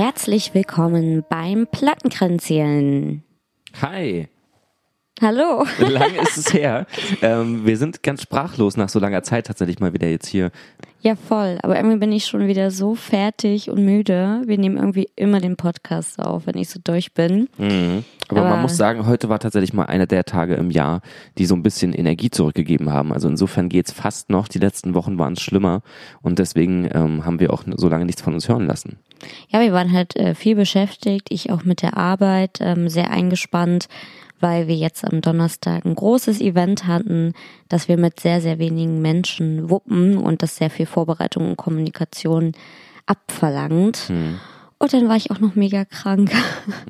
Herzlich willkommen beim Plattenkränzchen. Hi. Hallo. Lang ist es her. Ähm, wir sind ganz sprachlos nach so langer Zeit tatsächlich mal wieder jetzt hier. Ja, voll. Aber irgendwie bin ich schon wieder so fertig und müde. Wir nehmen irgendwie immer den Podcast auf, wenn ich so durch bin. Mhm. Aber, Aber- man muss sagen, heute war tatsächlich mal einer der Tage im Jahr, die so ein bisschen Energie zurückgegeben haben. Also insofern geht's fast noch. Die letzten Wochen waren es schlimmer und deswegen ähm, haben wir auch so lange nichts von uns hören lassen. Ja, wir waren halt äh, viel beschäftigt. Ich auch mit der Arbeit, ähm, sehr eingespannt, weil wir jetzt am Donnerstag ein großes Event hatten, das wir mit sehr, sehr wenigen Menschen wuppen und das sehr viel Vorbereitung und Kommunikation abverlangt. Und dann war ich auch noch mega krank.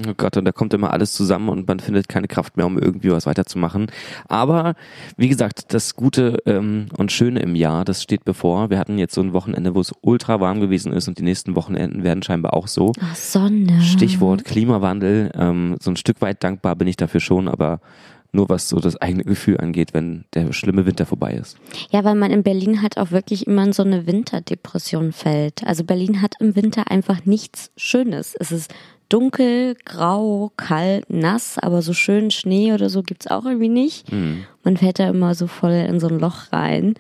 Oh Gott, und da kommt immer alles zusammen und man findet keine Kraft mehr, um irgendwie was weiterzumachen. Aber wie gesagt, das Gute ähm, und Schöne im Jahr, das steht bevor. Wir hatten jetzt so ein Wochenende, wo es ultra warm gewesen ist und die nächsten Wochenenden werden scheinbar auch so. Ach, Sonne. Stichwort Klimawandel. Ähm, so ein Stück weit dankbar bin ich dafür schon, aber nur was so das eigene Gefühl angeht, wenn der schlimme Winter vorbei ist. Ja, weil man in Berlin halt auch wirklich immer in so eine Winterdepression fällt. Also Berlin hat im Winter einfach nichts Schönes. Es ist dunkel, grau, kalt, nass, aber so schön Schnee oder so gibt's auch irgendwie nicht. Man fährt da immer so voll in so ein Loch rein.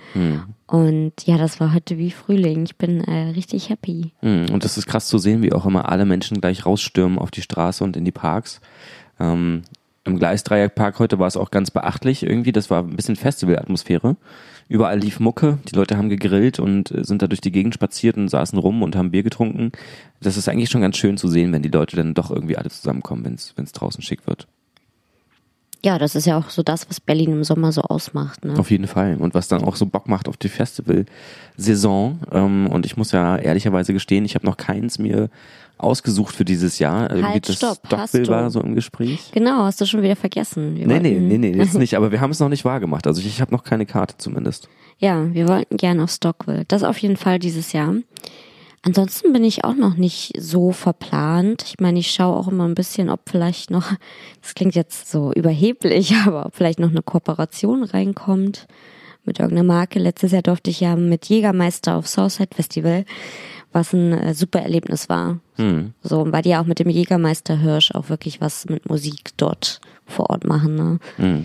Und ja, das war heute wie Frühling. Ich bin äh, richtig happy. Mm, Und das ist krass zu sehen, wie auch immer alle Menschen gleich rausstürmen auf die Straße und in die Parks. Ähm, Im Gleisdreieckpark heute war es auch ganz beachtlich irgendwie. Das war ein bisschen Festivalatmosphäre. Überall lief Mucke, die Leute haben gegrillt und äh, sind da durch die Gegend spaziert und saßen rum und haben Bier getrunken. Das ist eigentlich schon ganz schön zu sehen, wenn die Leute dann doch irgendwie alle zusammenkommen, wenn es draußen schick wird. Ja, das ist ja auch so das, was Berlin im Sommer so ausmacht. Ne? Auf jeden Fall. Und was dann auch so Bock macht auf die Festival-Saison. Ähm, und ich muss ja ehrlicherweise gestehen, ich habe noch keins mir ausgesucht für dieses Jahr. Irgendwie Halt, das stopp, Stockbill war so im Gespräch. Genau, hast du schon wieder vergessen. Wir Nee, nee, nee, nee, jetzt nicht. Aber wir haben es noch nicht wahr gemacht. Also ich, ich habe noch keine Karte zumindest. Ja, wir wollten gerne auf Stockville. Das auf jeden Fall dieses Jahr. Ansonsten bin ich auch noch nicht so verplant. Ich meine, ich schaue auch immer ein bisschen, ob vielleicht noch, das klingt jetzt so überheblich, aber ob vielleicht noch eine Kooperation reinkommt mit irgendeiner Marke. Letztes Jahr durfte ich ja mit Jägermeister auf Southside Festival, was ein äh, super Erlebnis war. So, weil die ja auch mit dem Jägermeister Hirsch auch wirklich was mit Musik dort vor Ort machen. Ne?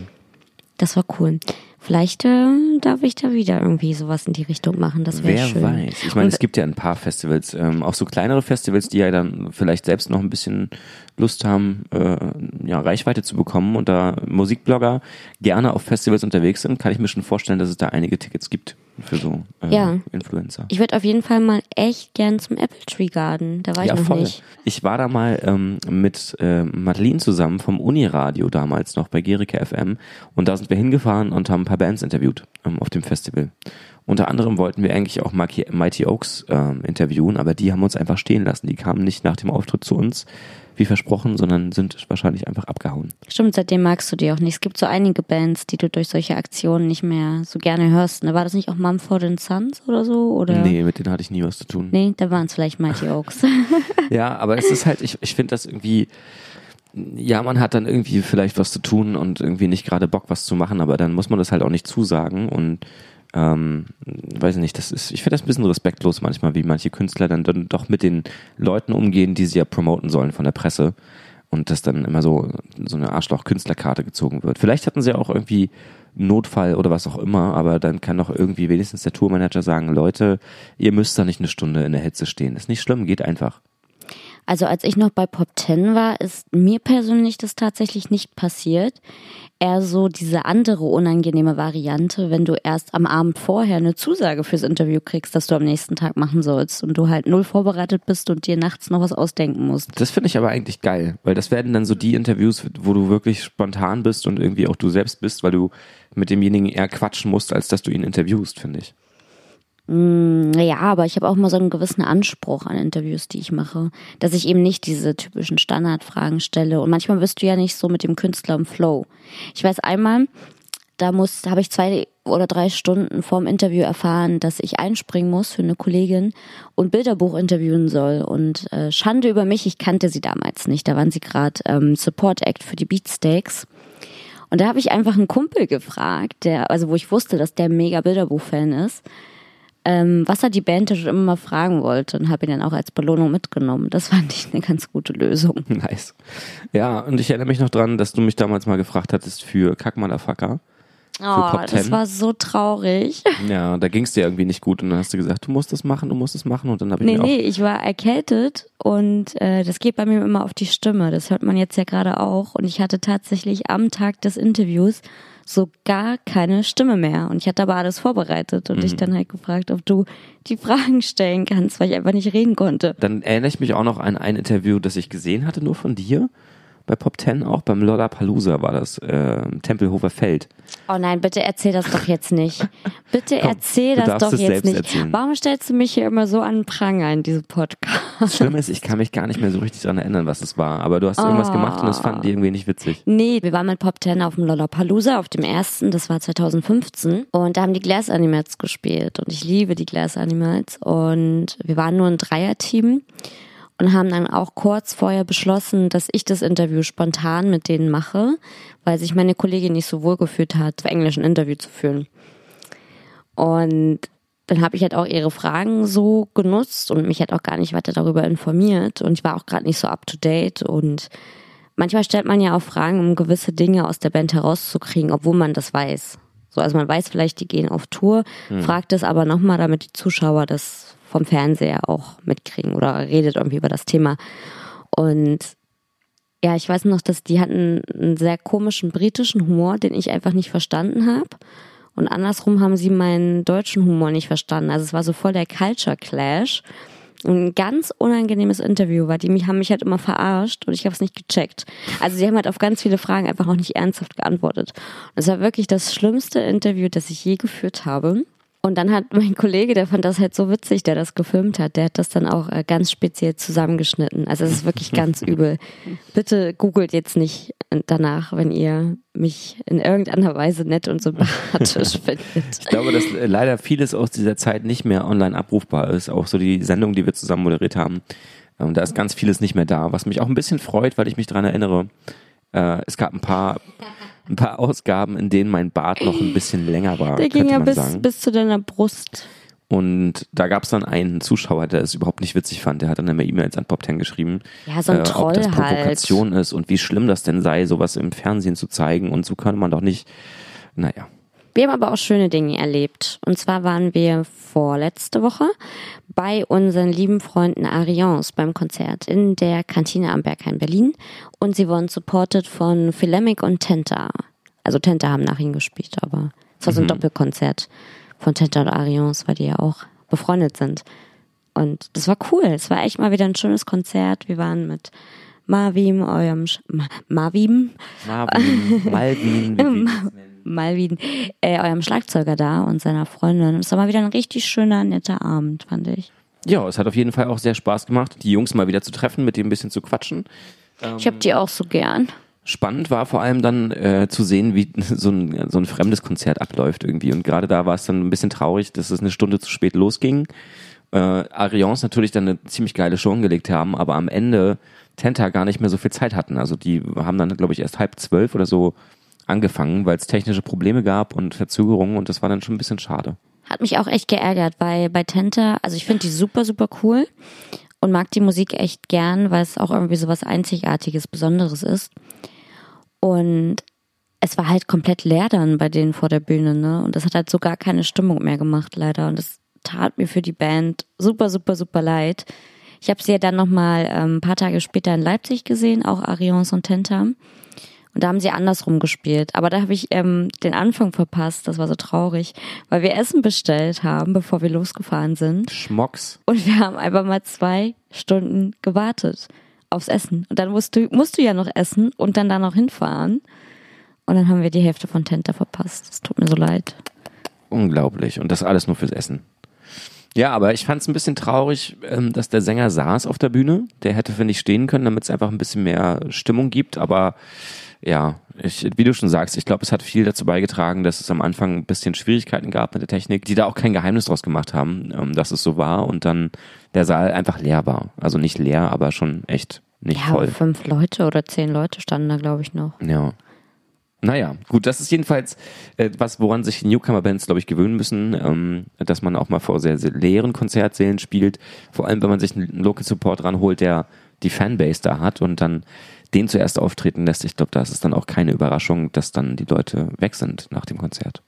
Das war cool. Vielleicht äh, darf ich da wieder irgendwie sowas in die Richtung machen. Das wäre Wer schön. weiß. Ich meine, Und- es gibt ja ein paar Festivals, ähm, auch so kleinere Festivals, die ja dann vielleicht selbst noch ein bisschen Lust haben, äh, ja, Reichweite zu bekommen und da Musikblogger gerne auf Festivals unterwegs sind, kann ich mir schon vorstellen, dass es da einige Tickets gibt für so äh, Ja. Influencer. Ich würde auf jeden Fall mal echt gern zum Apple Tree Garden. Da war ich noch nicht. Ich war da mal ähm, mit äh, Madeline zusammen vom Uniradio damals noch bei Gerike FM und da sind wir hingefahren und haben ein paar Bands interviewt ähm, auf dem Festival. Unter anderem wollten wir eigentlich auch Mighty Oaks ähm, interviewen, aber die haben uns einfach stehen lassen. Die kamen nicht nach dem Auftritt zu uns, wie versprochen, sondern sind wahrscheinlich einfach abgehauen. Stimmt, seitdem magst du die auch nicht. Es gibt so einige Bands, die du durch solche Aktionen nicht mehr so gerne hörst. Ne? War das nicht auch Mumford Sons oder so? Oder? Nee, mit denen hatte ich nie was zu tun. Nee, da waren es vielleicht Mighty Oaks. Ja, aber es ist halt, ich, ich finde das irgendwie, ja, man hat dann irgendwie vielleicht was zu tun und irgendwie nicht gerade Bock, was zu machen, aber dann muss man das halt auch nicht zusagen und ähm, weiß ich nicht, das ist, ich finde das ein bisschen respektlos manchmal, wie manche Künstler dann, dann doch mit den Leuten umgehen, die sie ja promoten sollen von der Presse und dass dann immer so, so eine Arschloch-Künstlerkarte gezogen wird. Vielleicht hatten sie auch irgendwie Notfall oder was auch immer, aber dann kann doch irgendwie wenigstens der Tourmanager sagen, Leute, ihr müsst da nicht eine Stunde in der Hitze stehen. Ist nicht schlimm, geht einfach. Also als ich noch bei Pop 10 war, ist mir persönlich das tatsächlich nicht passiert. Eher so diese andere unangenehme Variante, wenn du erst am Abend vorher eine Zusage fürs Interview kriegst, dass du am nächsten Tag machen sollst und du halt null vorbereitet bist und dir nachts noch was ausdenken musst. Das finde ich aber eigentlich geil, weil das werden dann so die Interviews, wo du wirklich spontan bist und irgendwie auch du selbst bist, weil du mit demjenigen eher quatschen musst, als dass du ihn interviewst, finde ich. Ja, aber ich habe auch mal so einen gewissen Anspruch an Interviews, die ich mache, dass ich eben nicht diese typischen Standardfragen stelle. Und manchmal bist du ja nicht so mit dem Künstler im Flow. Ich weiß einmal, da muss, habe ich zwei oder drei Stunden vorm Interview erfahren, dass ich einspringen muss für eine Kollegin und Bilderbuch interviewen soll. Und äh, Schande über mich, ich kannte sie damals nicht. Da waren sie gerade ähm, Support Act für die Beatsteaks. Und da habe ich einfach einen Kumpel gefragt, der, also wo ich wusste, dass der mega Bilderbuch-Fan ist, ähm, was er die Band schon immer mal fragen wollte und habe ihn dann auch als Belohnung mitgenommen. Das fand ich eine ganz gute Lösung. Nice. Ja, und ich erinnere mich noch dran, dass du mich damals mal gefragt hattest für Kack Motherfucker. Oh, das war so traurig. Ja, da ging es dir irgendwie nicht gut und dann hast du gesagt, du musst das machen, du musst das machen und dann habe ich Nee, mir nee, ich war erkältet und äh, das geht bei mir immer auf die Stimme. Das hört man jetzt ja gerade auch. Und ich hatte tatsächlich am Tag des Interviews so gar keine Stimme mehr. Und ich hatte aber alles vorbereitet und Mhm. dich dann halt gefragt, ob du die Fragen stellen kannst, weil ich einfach nicht reden konnte. Dann erinnere ich mich auch noch an ein Interview, das ich gesehen hatte, nur von dir. Bei Pop 10 auch, beim Lollapalooza war das, äh, Tempelhofer Feld. Oh nein, bitte erzähl das doch jetzt nicht. Bitte Komm, erzähl das doch jetzt nicht. erzählen. Warum stellst du mich hier immer so an Pranger in diesem Podcast? Das Schlimme ist, ich kann mich gar nicht mehr so richtig dran erinnern, was es war. Aber du hast irgendwas Oh. gemacht und das fanden die irgendwie nicht witzig. Nee, wir waren mit Pop 10 auf dem Lollapalooza, auf dem ersten, das war 2015. Und da haben die Glass Animals gespielt. Und ich liebe die Glass Animals. Und wir waren nur ein Dreierteam und haben dann auch kurz vorher beschlossen, dass ich das Interview spontan mit denen mache, weil sich meine Kollegin nicht so wohl gefühlt hat, für Englisch ein Interview zu führen. Und dann habe ich halt auch ihre Fragen so genutzt und mich halt auch gar nicht weiter darüber informiert. Und ich war auch gerade nicht so up to date. Und manchmal stellt man ja auch Fragen, um gewisse Dinge aus der Band herauszukriegen, obwohl man das weiß. So, also man weiß vielleicht, die gehen auf Tour, fragt es aber nochmal, damit die Zuschauer das vom Fernseher auch mitkriegen oder redet irgendwie über das Thema. Und ja, ich weiß noch, dass die hatten einen sehr komischen britischen Humor, den ich einfach nicht verstanden habe. Und andersrum haben sie meinen deutschen Humor nicht verstanden. Also es war so voll der Culture Clash. Und ein ganz unangenehmes Interview, weil die haben mich halt immer verarscht und ich habe es nicht gecheckt. Also sie haben halt auf ganz viele Fragen einfach auch nicht ernsthaft geantwortet. Und es war wirklich das schlimmste Interview, das ich je geführt habe. Und dann hat mein Kollege, der fand das halt so witzig, der das gefilmt hat, der hat das dann auch äh, ganz speziell zusammengeschnitten. Also es ist wirklich ganz übel. Bitte googelt jetzt nicht danach, wenn ihr mich in irgendeiner Weise nett und sympathisch findet. Ich glaube, dass äh, leider vieles aus dieser Zeit nicht mehr online abrufbar ist. Auch so die Sendung, die wir zusammen moderiert haben. Ähm, da ist ganz vieles nicht mehr da, was mich auch ein bisschen freut, weil ich mich daran erinnere. Äh, es gab ein paar, ein paar Ausgaben, in denen mein Bart noch ein bisschen länger war, Der ging ja bis, sagen. bis zu deiner Brust. Und da gab es dann einen Zuschauer, der es überhaupt nicht witzig fand. Der hat dann immer E-Mails an Pop 10 geschrieben, Ja, so ein äh, Troll ob das halt. Provokation ist und wie schlimm das denn sei, sowas im Fernsehen zu zeigen. Und so kann man doch nicht. Naja. Wir haben aber auch schöne Dinge erlebt. Und zwar waren wir vorletzte Woche bei unseren lieben Freunden Arians beim Konzert in der Kantine am Berghain Berlin. Und sie wurden supported von Philemic und Tenta. Also Tenta haben nach ihnen gespielt, aber es war so ein Doppelkonzert von Tenta und Arians, weil die ja auch befreundet sind. Und das war cool. Es war echt mal wieder ein schönes Konzert. Wir waren mit Marvin, eurem Sch Ma Marvin, Marvin, Malvin, wie. Malvin, äh, eurem Schlagzeuger da und seiner Freundin. Es war mal wieder ein richtig schöner, netter Abend, fand ich. Ja, es hat auf jeden Fall auch sehr Spaß gemacht, die Jungs mal wieder zu treffen, mit denen ein bisschen zu quatschen. Ich hab die auch so gern. Spannend war vor allem dann äh, zu sehen, wie so ein, so ein fremdes Konzert abläuft irgendwie. Und gerade da war es dann ein bisschen traurig, dass es eine Stunde zu spät losging. Äh, Arians natürlich dann eine ziemlich geile Show hingelegt haben, aber am Ende Tenta gar nicht mehr so viel Zeit hatten. Also die haben dann, glaube ich, erst halb zwölf oder so angefangen, weil es technische Probleme gab und Verzögerungen und das war dann schon ein bisschen schade. Hat mich auch echt geärgert, weil bei Tenta, also ich finde die super, super cool und mag die Musik echt gern, weil es auch irgendwie so was Einzigartiges, Besonderes ist. Und es war halt komplett leer dann bei denen vor der Bühne, ne? Und das hat halt so gar keine Stimmung mehr gemacht, leider. Und das tat mir für die Band super, super, super leid. Ich habe sie ja dann nochmal ähm, ein paar Tage später in Leipzig gesehen, auch Arians und Tenta. Und da haben sie andersrum gespielt. Aber da habe ich ähm, den Anfang verpasst. Das war so traurig, weil wir Essen bestellt haben, bevor wir losgefahren sind. Schmocks. Und wir haben einfach mal zwei Stunden gewartet aufs Essen. Und dann musst du, musst du ja noch essen und dann da noch hinfahren. Und dann haben wir die Hälfte von Tenta verpasst. Es tut mir so leid. Unglaublich. Und das alles nur fürs Essen. Ja, aber ich fand es ein bisschen traurig, ähm, dass der Sänger saß auf der Bühne. Der hätte, finde ich, stehen können, damit es einfach ein bisschen mehr Stimmung gibt. Aber ja, ich, wie du schon sagst, ich glaube, es hat viel dazu beigetragen, dass es am Anfang ein bisschen Schwierigkeiten gab mit der Technik, die da auch kein Geheimnis draus gemacht haben, ähm, dass es so war und dann der Saal einfach leer war. Also nicht leer, aber schon echt nicht ja, voll. fünf Leute oder zehn Leute standen da, glaube ich, noch. Ja. Naja, gut, das ist jedenfalls äh, was, woran sich die Newcomer-Bands, glaube ich, gewöhnen müssen, ähm, dass man auch mal vor sehr, sehr leeren Konzertsälen spielt. Vor allem, wenn man sich einen Local Support ranholt, der die Fanbase da hat und dann den zuerst auftreten lässt. Ich glaube, da ist es dann auch keine Überraschung, dass dann die Leute weg sind nach dem Konzert.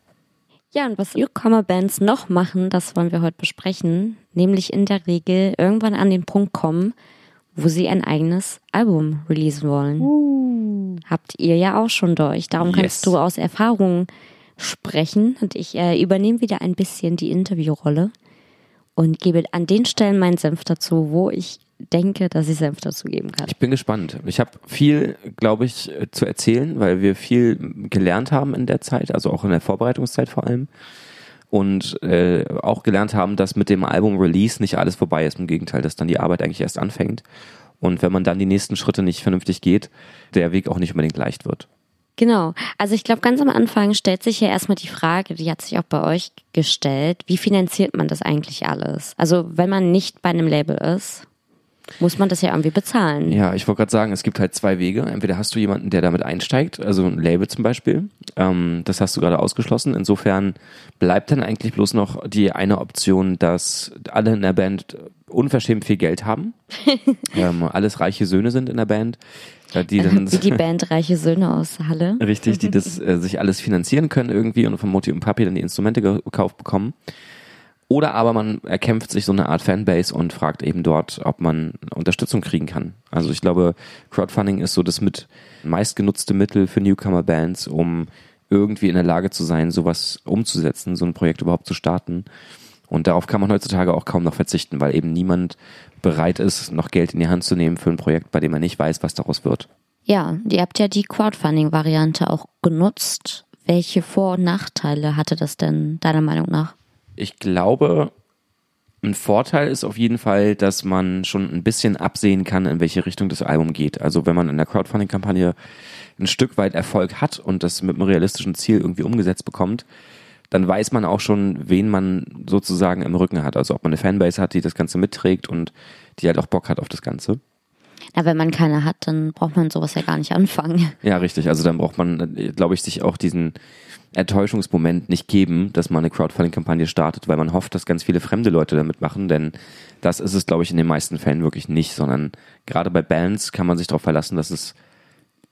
Ja, und was Newcomer-Bands noch machen, das wollen wir heute besprechen, nämlich in der Regel irgendwann an den Punkt kommen, wo sie ein eigenes Album releasen wollen. Uh. Habt ihr ja auch schon durch. Darum yes. kannst du aus Erfahrung sprechen und ich äh, übernehme wieder ein bisschen die Interviewrolle und gebe an den Stellen meinen Senf dazu, wo ich denke, dass ich Senf dazu geben kann. Ich bin gespannt. Ich habe viel, glaube ich, zu erzählen, weil wir viel gelernt haben in der Zeit, also auch in der Vorbereitungszeit vor allem und äh, auch gelernt haben, dass mit dem Album Release nicht alles vorbei ist. Im Gegenteil, dass dann die Arbeit eigentlich erst anfängt. Und wenn man dann die nächsten Schritte nicht vernünftig geht, der Weg auch nicht unbedingt leicht wird. Genau. Also ich glaube, ganz am Anfang stellt sich ja erstmal die Frage, die hat sich auch bei euch gestellt, wie finanziert man das eigentlich alles? Also wenn man nicht bei einem Label ist, muss man das ja irgendwie bezahlen. Ja, ich wollte gerade sagen, es gibt halt zwei Wege. Entweder hast du jemanden, der damit einsteigt, also ein Label zum Beispiel. Ähm, das hast du gerade ausgeschlossen. Insofern bleibt dann eigentlich bloß noch die eine Option, dass alle in der Band unverschämt viel Geld haben. ähm, alles reiche Söhne sind in der Band. Die dann, Wie die Band Reiche Söhne aus Halle. Richtig, die das äh, sich alles finanzieren können irgendwie und von Moti und Papi dann die Instrumente gekauft bekommen. Oder aber man erkämpft sich so eine Art Fanbase und fragt eben dort, ob man Unterstützung kriegen kann. Also ich glaube, Crowdfunding ist so das mit meistgenutzte Mittel für Newcomer-Bands, um irgendwie in der Lage zu sein, sowas umzusetzen, so ein Projekt überhaupt zu starten. Und darauf kann man heutzutage auch kaum noch verzichten, weil eben niemand bereit ist, noch Geld in die Hand zu nehmen für ein Projekt, bei dem man nicht weiß, was daraus wird. Ja, ihr habt ja die Crowdfunding-Variante auch genutzt. Welche Vor- und Nachteile hatte das denn deiner Meinung nach? Ich glaube, ein Vorteil ist auf jeden Fall, dass man schon ein bisschen absehen kann, in welche Richtung das Album geht. Also wenn man in der Crowdfunding-Kampagne ein Stück weit Erfolg hat und das mit einem realistischen Ziel irgendwie umgesetzt bekommt, dann weiß man auch schon, wen man sozusagen im Rücken hat. Also ob man eine Fanbase hat, die das Ganze mitträgt und die halt auch Bock hat auf das Ganze. Ja, wenn man keine hat, dann braucht man sowas ja gar nicht anfangen. Ja, richtig. Also dann braucht man, glaube ich, sich auch diesen Enttäuschungsmoment nicht geben, dass man eine Crowdfunding-Kampagne startet, weil man hofft, dass ganz viele fremde Leute damit machen, denn das ist es, glaube ich, in den meisten Fällen wirklich nicht, sondern gerade bei Bands kann man sich darauf verlassen, dass es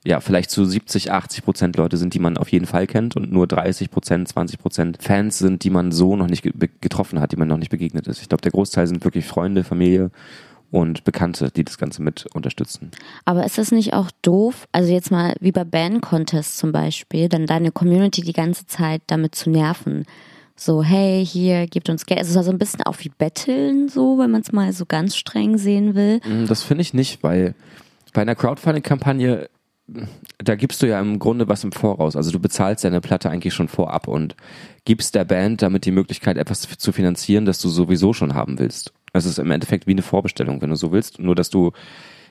ja, vielleicht zu 70, 80 Prozent Leute sind, die man auf jeden Fall kennt und nur 30 Prozent, 20 Prozent Fans sind, die man so noch nicht getroffen hat, die man noch nicht begegnet ist. Ich glaube, der Großteil sind wirklich Freunde, Familie und Bekannte, die das Ganze mit unterstützen. Aber ist das nicht auch doof, also jetzt mal wie bei Band-Contests zum Beispiel, dann deine Community die ganze Zeit damit zu nerven? So, hey, hier, gibt uns Geld. Es ist also ein bisschen auch wie Betteln, so, wenn man es mal so ganz streng sehen will. Mm, das finde ich nicht, weil bei einer Crowdfunding-Kampagne, da gibst du ja im Grunde was im Voraus. Also du bezahlst deine Platte eigentlich schon vorab und gibst der Band damit die Möglichkeit, etwas zu finanzieren, das du sowieso schon haben willst. Es ist im Endeffekt wie eine Vorbestellung, wenn du so willst, nur dass du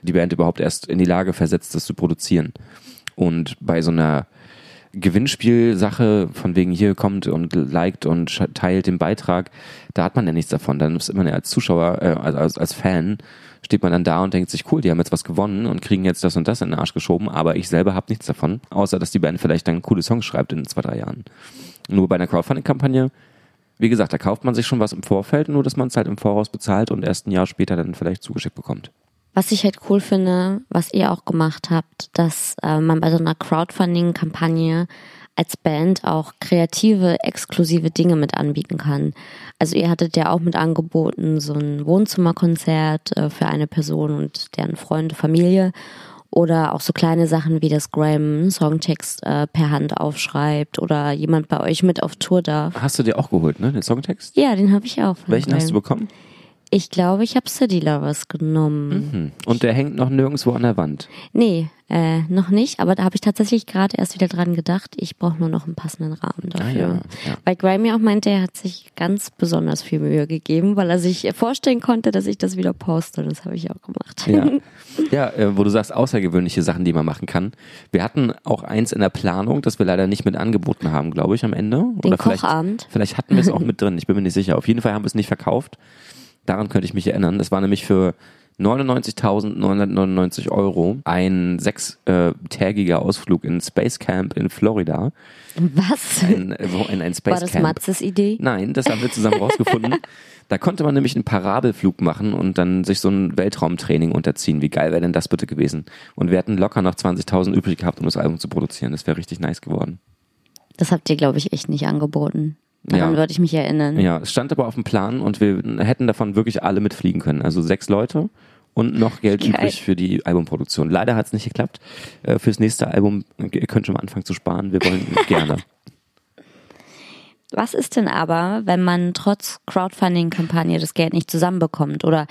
die Band überhaupt erst in die Lage versetzt, das zu produzieren. Und bei so einer Gewinnspielsache, von wegen hier kommt und liked und teilt den Beitrag, da hat man ja nichts davon. Dann ist man ja als Zuschauer, äh, als, als Fan, steht man dann da und denkt sich, cool, die haben jetzt was gewonnen und kriegen jetzt das und das in den Arsch geschoben, aber ich selber habe nichts davon, außer dass die Band vielleicht dann coole Songs schreibt in zwei, drei Jahren. Nur bei einer Crowdfunding-Kampagne wie gesagt, da kauft man sich schon was im Vorfeld, nur dass man es halt im Voraus bezahlt und erst ein Jahr später dann vielleicht zugeschickt bekommt. Was ich halt cool finde, was ihr auch gemacht habt, dass äh, man bei so einer Crowdfunding-Kampagne als Band auch kreative, exklusive Dinge mit anbieten kann. Also ihr hattet ja auch mit angeboten so ein Wohnzimmerkonzert äh, für eine Person und deren Freunde, Familie oder auch so kleine Sachen wie das Graham Songtext äh, per Hand aufschreibt oder jemand bei euch mit auf Tour darf. Hast du dir auch geholt, ne, den Songtext? Ja, den habe ich auch. Welchen Graham. hast du bekommen? Ich glaube, ich habe City Lovers genommen. Mhm. Und der hängt noch nirgendwo an der Wand? Nee, Äh, noch nicht, aber da habe ich tatsächlich gerade erst wieder dran gedacht, ich brauche nur noch einen passenden Rahmen dafür. Ah, ja, ja. Weil Grammy auch meinte, er hat sich ganz besonders viel Mühe gegeben, weil er sich vorstellen konnte, dass ich das wieder poste. Und das habe ich auch gemacht. Ja, ja äh, wo du sagst, außergewöhnliche Sachen, die man machen kann. Wir hatten auch eins in der Planung, das wir leider nicht mit angeboten haben, glaube ich, am Ende. Den Oder vielleicht, Kochabend? vielleicht hatten wir es auch mit drin, ich bin mir nicht sicher. Auf jeden Fall haben wir es nicht verkauft. Daran könnte ich mich erinnern. Das war nämlich für 99.999 Euro ein sechstägiger Ausflug in Space Camp in Florida. Was? Ein, ein, ein Space War das Camp. Matzes Idee? Nein, das haben wir zusammen rausgefunden. Da konnte man nämlich einen Parabelflug machen und dann sich so ein Weltraumtraining unterziehen. Wie geil wäre denn das bitte gewesen? Und wir hätten locker noch 20.000 übrig gehabt, um das Album zu produzieren. Das wäre richtig nice geworden. Das habt ihr, glaube ich, echt nicht angeboten. Daran Ja. würde ich mich erinnern. Ja, es stand aber auf dem Plan und wir hätten davon wirklich alle mitfliegen können. Also sechs Leute und noch Geld Geil. übrig für die Albumproduktion. Leider hat es nicht geklappt. Äh, Fürs nächste Album, ihr könnt schon mal anfangen zu sparen. Wir wollen gerne. Was ist denn aber, wenn man trotz Crowdfunding-Kampagne das Geld nicht zusammenbekommt? Oder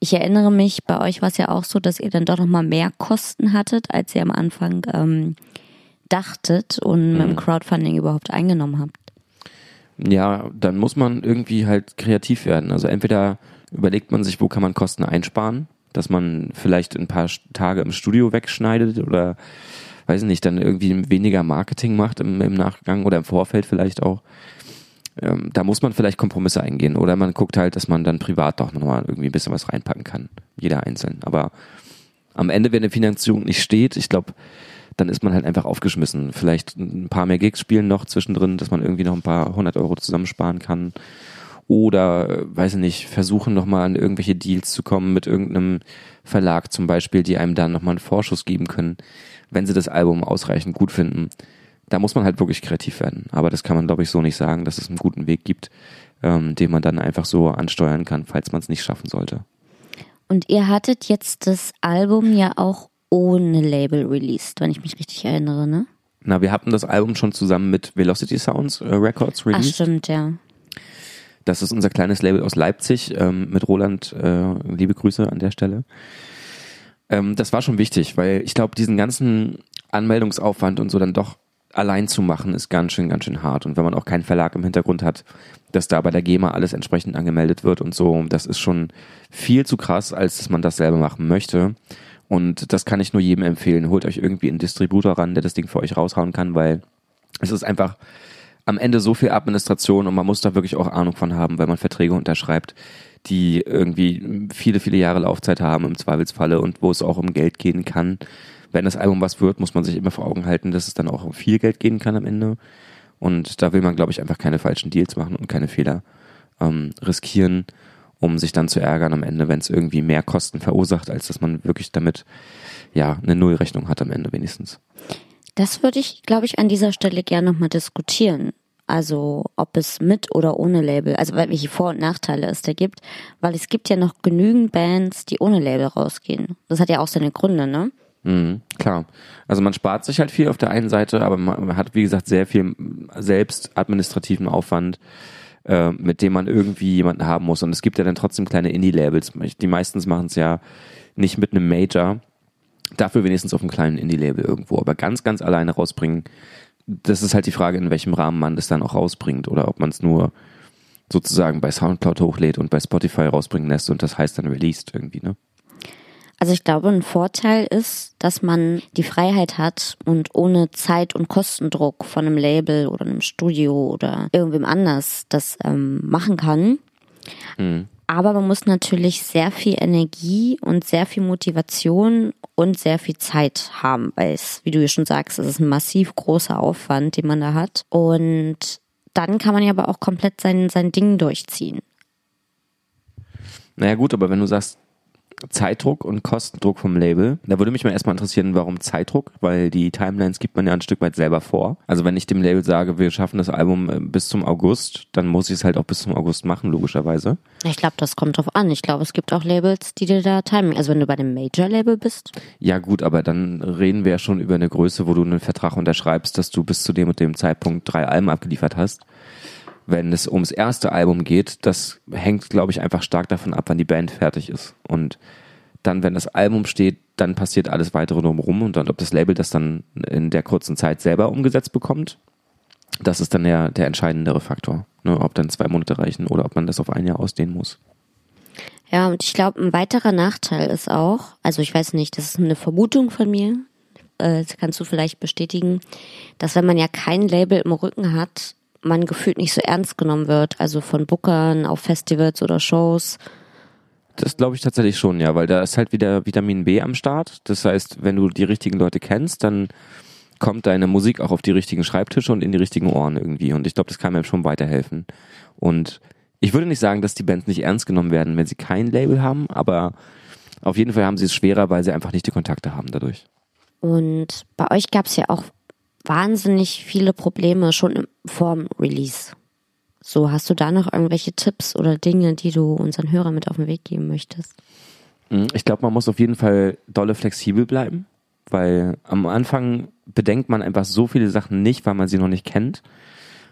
ich erinnere mich, bei euch war es ja auch so, dass ihr dann doch nochmal mehr Kosten hattet, als ihr am Anfang ähm, dachtet und mit Mhm. dem Crowdfunding überhaupt eingenommen habt. Ja, dann muss man irgendwie halt kreativ werden. Also entweder überlegt man sich, wo kann man Kosten einsparen, dass man vielleicht ein paar Tage im Studio wegschneidet oder weiß nicht, dann irgendwie weniger Marketing macht im, im Nachgang oder im Vorfeld vielleicht auch. Ähm, da muss man vielleicht Kompromisse eingehen oder man guckt halt, dass man dann privat doch nochmal irgendwie ein bisschen was reinpacken kann. Jeder einzeln. Aber am Ende, wenn eine Finanzierung nicht steht, ich glaube, dann ist man halt einfach aufgeschmissen. Vielleicht ein paar mehr Gigs spielen noch zwischendrin, dass man irgendwie noch ein paar hundert Euro zusammensparen kann. Oder, äh, weiß ich nicht, versuchen nochmal an irgendwelche Deals zu kommen mit irgendeinem Verlag zum Beispiel, die einem dann nochmal einen Vorschuss geben können, wenn sie das Album ausreichend gut finden. Da muss man halt wirklich kreativ werden. Aber das kann man, glaube ich, so nicht sagen, dass es einen guten Weg gibt, ähm, den man dann einfach so ansteuern kann, falls man es nicht schaffen sollte. Und ihr hattet jetzt das Album ja auch ohne Label released, wenn ich mich richtig erinnere, ne? Na, wir hatten das Album schon zusammen mit Velocity Sounds äh, Records Ach, released. stimmt, ja. Das ist unser kleines Label aus Leipzig ähm, mit Roland. Äh, liebe Grüße an der Stelle. Ähm, das war schon wichtig, weil ich glaube, diesen ganzen Anmeldungsaufwand und so dann doch allein zu machen, ist ganz schön, ganz schön hart. Und wenn man auch keinen Verlag im Hintergrund hat, dass da bei der GEMA alles entsprechend angemeldet wird und so, das ist schon viel zu krass, als dass man das selber machen möchte. Und das kann ich nur jedem empfehlen. Holt euch irgendwie einen Distributor ran, der das Ding für euch raushauen kann, weil es ist einfach am Ende so viel Administration und man muss da wirklich auch Ahnung von haben, weil man Verträge unterschreibt, die irgendwie viele, viele Jahre Laufzeit haben im Zweifelsfalle und wo es auch um Geld gehen kann. Wenn das Album was wird, muss man sich immer vor Augen halten, dass es dann auch um viel Geld gehen kann am Ende. Und da will man, glaube ich, einfach keine falschen Deals machen und keine Fehler ähm, riskieren, um sich dann zu ärgern am Ende, wenn es irgendwie mehr Kosten verursacht, als dass man wirklich damit ja eine Nullrechnung hat am Ende wenigstens. Das würde ich, glaube ich, an dieser Stelle gerne nochmal diskutieren. Also ob es mit oder ohne Label, also welche Vor- und Nachteile es da gibt, weil es gibt ja noch genügend Bands, die ohne Label rausgehen. Das hat ja auch seine Gründe, ne? Mhm, klar. Also man spart sich halt viel auf der einen Seite, aber man hat, wie gesagt, sehr viel selbst administrativen Aufwand, äh, mit dem man irgendwie jemanden haben muss. Und es gibt ja dann trotzdem kleine Indie-Labels. Die meistens machen es ja nicht mit einem Major, dafür wenigstens auf einem kleinen Indie-Label irgendwo. Aber ganz, ganz alleine rausbringen, das ist halt die Frage, in welchem Rahmen man das dann auch rausbringt oder ob man es nur sozusagen bei Soundcloud hochlädt und bei Spotify rausbringen lässt und das heißt dann released irgendwie, ne? Also ich glaube, ein Vorteil ist, dass man die Freiheit hat und ohne Zeit- und Kostendruck von einem Label oder einem Studio oder irgendwem anders das ähm, machen kann. Aber man muss natürlich sehr viel Energie und sehr viel Motivation und sehr viel Zeit haben, weil es, wie du ja schon sagst, es ist ein massiv großer Aufwand, den man da hat. Und dann kann man ja aber auch komplett sein, sein Ding durchziehen. Naja gut, aber wenn du sagst Zeitdruck und Kostendruck vom Label, da würde mich mal erstmal interessieren, warum Zeitdruck, weil die Timelines gibt man ja ein Stück weit selber vor. Also wenn ich dem Label sage, wir schaffen das Album äh, bis zum August, dann muss ich es halt auch bis zum August machen, logischerweise. Ich glaube, das kommt drauf an. Ich glaube, es gibt auch Labels, die dir da Timing, also wenn du bei dem Major-Label bist, Ja gut, aber dann reden wir ja schon über eine Größe, wo du einen Vertrag unterschreibst, dass du bis zu dem und dem Zeitpunkt drei Alben abgeliefert hast. Wenn es ums erste Album geht, das hängt, glaube ich, einfach stark davon ab, wann die Band fertig ist. Und Dann, wenn das Album steht, dann passiert alles weitere drumherum und dann, ob das Label das dann in der kurzen Zeit selber umgesetzt bekommt, das ist dann der, der entscheidendere Faktor. Ne? Ob dann zwei Monate reichen oder ob man das auf ein Jahr ausdehnen muss. Ja, und ich glaube, ein weiterer Nachteil ist auch, also ich weiß nicht, das ist eine Vermutung von mir, äh, das kannst du vielleicht bestätigen, dass wenn man ja kein Label im Rücken hat, man gefühlt nicht so ernst genommen wird, also von Bookern auf Festivals oder Shows. Das glaube ich tatsächlich schon, ja, weil da ist halt wieder Vitamin B am Start. Das heißt, wenn du die richtigen Leute kennst, dann kommt deine Musik auch auf die richtigen Schreibtische und in die richtigen Ohren irgendwie. Und ich glaube, das kann mir schon weiterhelfen. Und ich würde nicht sagen, dass die Bands nicht ernst genommen werden, wenn sie kein Label haben, aber auf jeden Fall haben sie es schwerer, weil sie einfach nicht die Kontakte haben dadurch. Und bei euch gab es ja auch wahnsinnig viele Probleme schon vorm Release. So, hast du da noch irgendwelche Tipps oder Dinge, die du unseren Hörern mit auf den Weg geben möchtest? Mhm, ich glaube, man muss auf jeden Fall dolle flexibel bleiben, weil am Anfang bedenkt man einfach so viele Sachen nicht, weil man sie noch nicht kennt.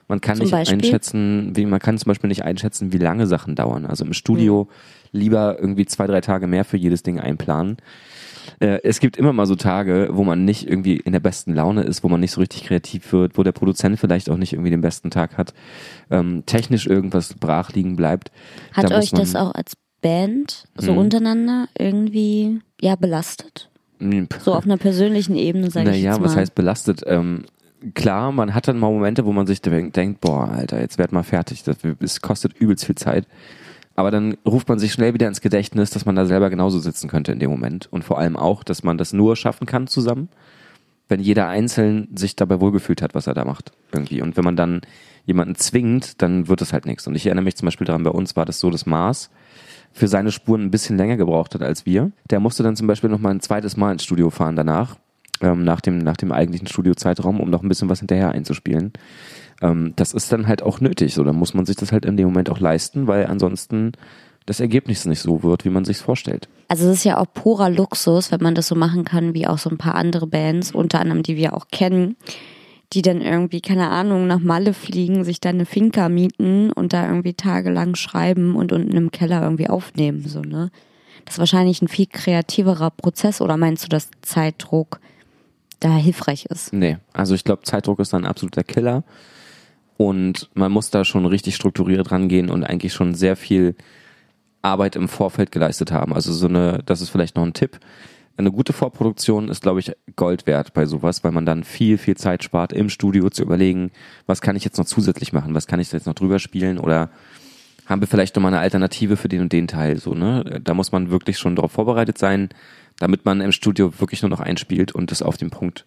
Man kann zum nicht Beispiel? einschätzen, wie man kann zum Beispiel nicht einschätzen, wie lange Sachen dauern. Also im Studio mhm. lieber irgendwie zwei, drei Tage mehr für jedes Ding einplanen. Äh, es gibt immer mal so Tage, wo man nicht irgendwie in der besten Laune ist, wo man nicht so richtig kreativ wird, wo der Produzent vielleicht auch nicht irgendwie den besten Tag hat, ähm, technisch irgendwas brach liegen bleibt. Hat da euch das auch als Band so hm. untereinander irgendwie ja belastet? Hm. So auf einer persönlichen Ebene, sage naja, ich jetzt mal. was heißt belastet? Ähm, klar, man hat dann mal Momente, wo man sich denkt, boah, Alter, jetzt werd mal fertig. Das, es kostet übelst viel Zeit. Aber dann ruft man sich schnell wieder ins Gedächtnis, dass man da selber genauso sitzen könnte in dem Moment. Und vor allem auch, dass man das nur schaffen kann zusammen, wenn jeder einzeln sich dabei wohlgefühlt hat, was er da macht. Irgendwie. Und wenn man dann jemanden zwingt, dann wird es halt nichts. Und ich erinnere mich zum Beispiel daran, bei uns war das so, dass Mars für seine Spuren ein bisschen länger gebraucht hat als wir. Der musste dann zum Beispiel noch mal ein zweites Mal ins Studio fahren danach, ähm, nach, dem, nach dem eigentlichen Studiozeitraum, um noch ein bisschen was hinterher einzuspielen ähm, das ist dann halt auch nötig. So, dann muss man sich das halt in dem Moment auch leisten, weil ansonsten das Ergebnis nicht so wird, wie man sich vorstellt. Also es ist ja auch purer Luxus, wenn man das so machen kann, wie auch so ein paar andere Bands, unter anderem, die wir auch kennen, die dann irgendwie, keine Ahnung, nach Malle fliegen, sich dann eine Finca mieten und da irgendwie tagelang schreiben und unten im Keller irgendwie aufnehmen, so, ne? Das ist wahrscheinlich ein viel kreativerer Prozess oder meinst du, dass Zeitdruck da hilfreich ist? Nee, also ich glaube, Zeitdruck ist dann ein absoluter Killer. Und man muss da schon richtig strukturiert rangehen und eigentlich schon sehr viel Arbeit im Vorfeld geleistet haben. Also so eine, das ist vielleicht noch ein Tipp. Eine gute Vorproduktion ist, glaube ich, Gold wert bei sowas, weil man dann viel, viel Zeit spart, im Studio zu überlegen, was kann ich jetzt noch zusätzlich machen, was kann ich jetzt noch drüber spielen oder haben wir vielleicht nochmal eine Alternative für den und den Teil, so, ne? Da muss man wirklich schon darauf vorbereitet sein, damit man im Studio wirklich nur noch einspielt und das auf den Punkt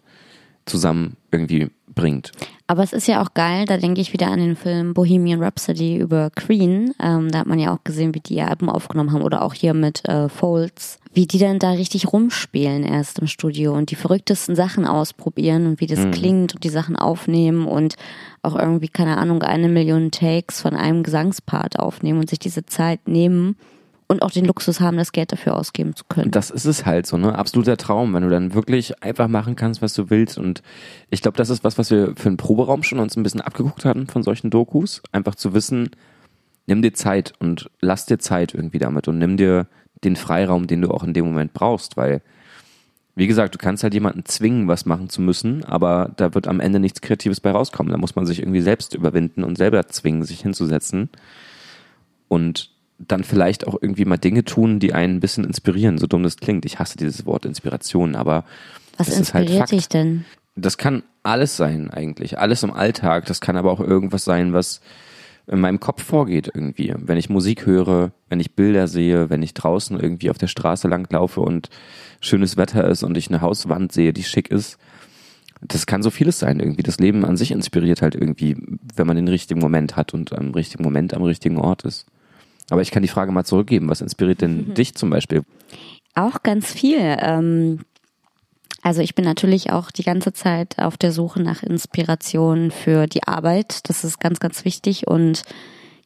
zusammen irgendwie bringt. Aber es ist ja auch geil, da denke ich wieder an den Film Bohemian Rhapsody über Queen. Ähm, da hat man ja auch gesehen, wie die ihr Alben aufgenommen haben oder auch hier mit äh, Folds, wie die dann da richtig rumspielen erst im Studio und die verrücktesten Sachen ausprobieren und wie das mhm. klingt und die Sachen aufnehmen und auch irgendwie, keine Ahnung, eine Million Takes von einem Gesangspart aufnehmen und sich diese Zeit nehmen und auch den Luxus haben, das Geld dafür ausgeben zu können. Das ist es halt so, ne? Absoluter Traum, wenn du dann wirklich einfach machen kannst, was du willst. Und ich glaube, das ist was, was wir für einen Proberaum schon uns ein bisschen abgeguckt hatten von solchen Dokus. Einfach zu wissen, nimm dir Zeit und lass dir Zeit irgendwie damit und nimm dir den Freiraum, den du auch in dem Moment brauchst, weil wie gesagt, du kannst halt jemanden zwingen, was machen zu müssen, aber da wird am Ende nichts Kreatives bei rauskommen. Da muss man sich irgendwie selbst überwinden und selber zwingen, sich hinzusetzen. Und dann vielleicht auch irgendwie mal Dinge tun, die einen ein bisschen inspirieren, so dumm das klingt. Ich hasse dieses Wort Inspiration, aber was inspiriert ist halt dich denn? Das kann alles sein eigentlich, alles im Alltag. Das kann aber auch irgendwas sein, was in meinem Kopf vorgeht irgendwie. Wenn ich Musik höre, wenn ich Bilder sehe, wenn ich draußen irgendwie auf der Straße langlaufe und schönes Wetter ist und ich eine Hauswand sehe, die schick ist. Das kann so vieles sein irgendwie. Das Leben an sich inspiriert halt irgendwie, wenn man den richtigen Moment hat und am richtigen Moment am richtigen Ort ist. Aber ich kann die Frage mal zurückgeben. Was inspiriert denn mhm. dich zum Beispiel? Auch ganz viel. Ähm, also ich bin natürlich auch die ganze Zeit auf der Suche nach Inspiration für die Arbeit. Das ist ganz, ganz wichtig und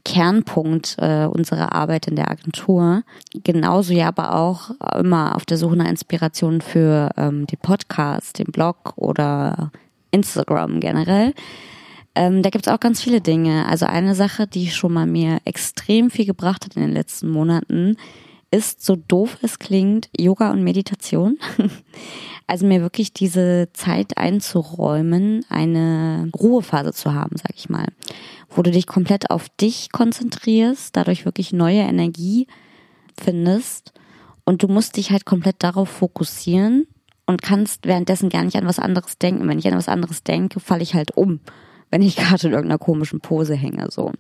Kernpunkt äh, unserer Arbeit in der Agentur. Genauso ja aber auch immer auf der Suche nach Inspiration für ähm, den Podcast, den Blog oder Instagram generell. Ähm, da gibt's auch ganz viele Dinge. Also eine Sache, die schon mal mir extrem viel gebracht hat in den letzten Monaten, ist, so doof es klingt, Yoga und Meditation. Also mir wirklich diese Zeit einzuräumen, eine Ruhephase zu haben, sag ich mal, wo du dich komplett auf dich konzentrierst, dadurch wirklich neue Energie findest und du musst dich halt komplett darauf fokussieren und kannst währenddessen gar nicht an was anderes denken. Wenn ich an was anderes denke, falle ich halt um, wenn ich gerade in irgendeiner komischen Pose hänge, so.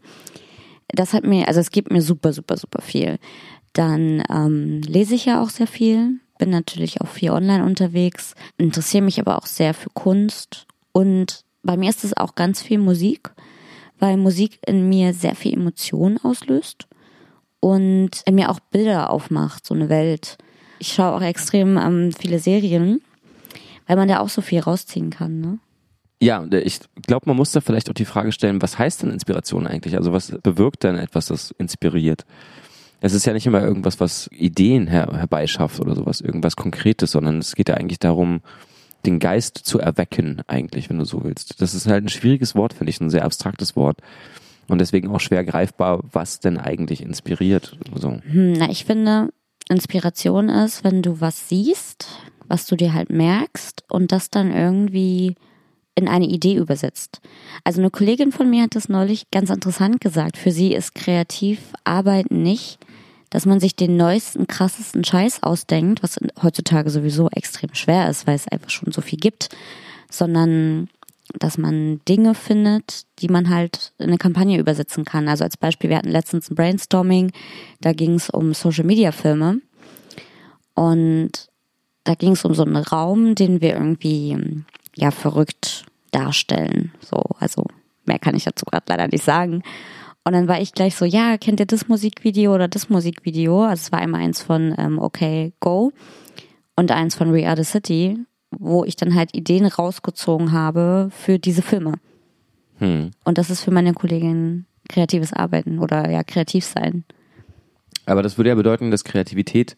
Das hat mir, also es gibt mir super, super, super viel. Dann ähm, lese ich ja auch sehr viel bin natürlich auch viel online unterwegs, interessiere mich aber auch sehr für Kunst und bei mir ist es auch ganz viel Musik, weil Musik in mir sehr viel Emotionen auslöst und in mir auch Bilder aufmacht, so eine Welt. Ich schaue auch extrem ähm, viele Serien, weil man da auch so viel rausziehen kann, ne? Ja, ich glaube, man muss da vielleicht auch die Frage stellen, was heißt denn Inspiration eigentlich? Also was bewirkt denn etwas, das inspiriert? es ist ja nicht immer irgendwas, was Ideen her herbeischafft oder sowas, irgendwas Konkretes, sondern es geht ja eigentlich darum, den Geist zu erwecken, eigentlich, wenn du so willst. Das ist halt ein schwieriges Wort, finde ich, ein sehr abstraktes Wort. Und deswegen auch schwer greifbar, was denn eigentlich inspiriert. So. Hm, na, ich finde, Inspiration ist, wenn du was siehst, was du dir halt merkst und das dann irgendwie in eine Idee übersetzt. Also eine Kollegin von mir hat das neulich ganz interessant gesagt. Für sie ist kreativ Arbeiten nicht dass man sich den neuesten, krassesten Scheiß ausdenkt, was heutzutage sowieso extrem schwer ist, weil es einfach schon so viel gibt, sondern dass man Dinge findet, die man halt in eine Kampagne übersetzen kann. Also als Beispiel, wir hatten letztens ein Brainstorming, da ging es um Social-Media-Filme und da ging es um so einen Raum, den wir irgendwie ja verrückt darstellen. So, also mehr kann ich dazu gerade leider nicht sagen. Und dann war ich gleich so, ja, kennt ihr das Musikvideo oder das Musikvideo? Also es war einmal eins von ähm, Okay Go und eins von We Are the City, wo ich dann halt Ideen rausgezogen habe für diese Filme. Hm. Und das ist für meine Kollegin kreatives Arbeiten oder ja, kreativ sein. Aber das würde ja bedeuten, dass Kreativität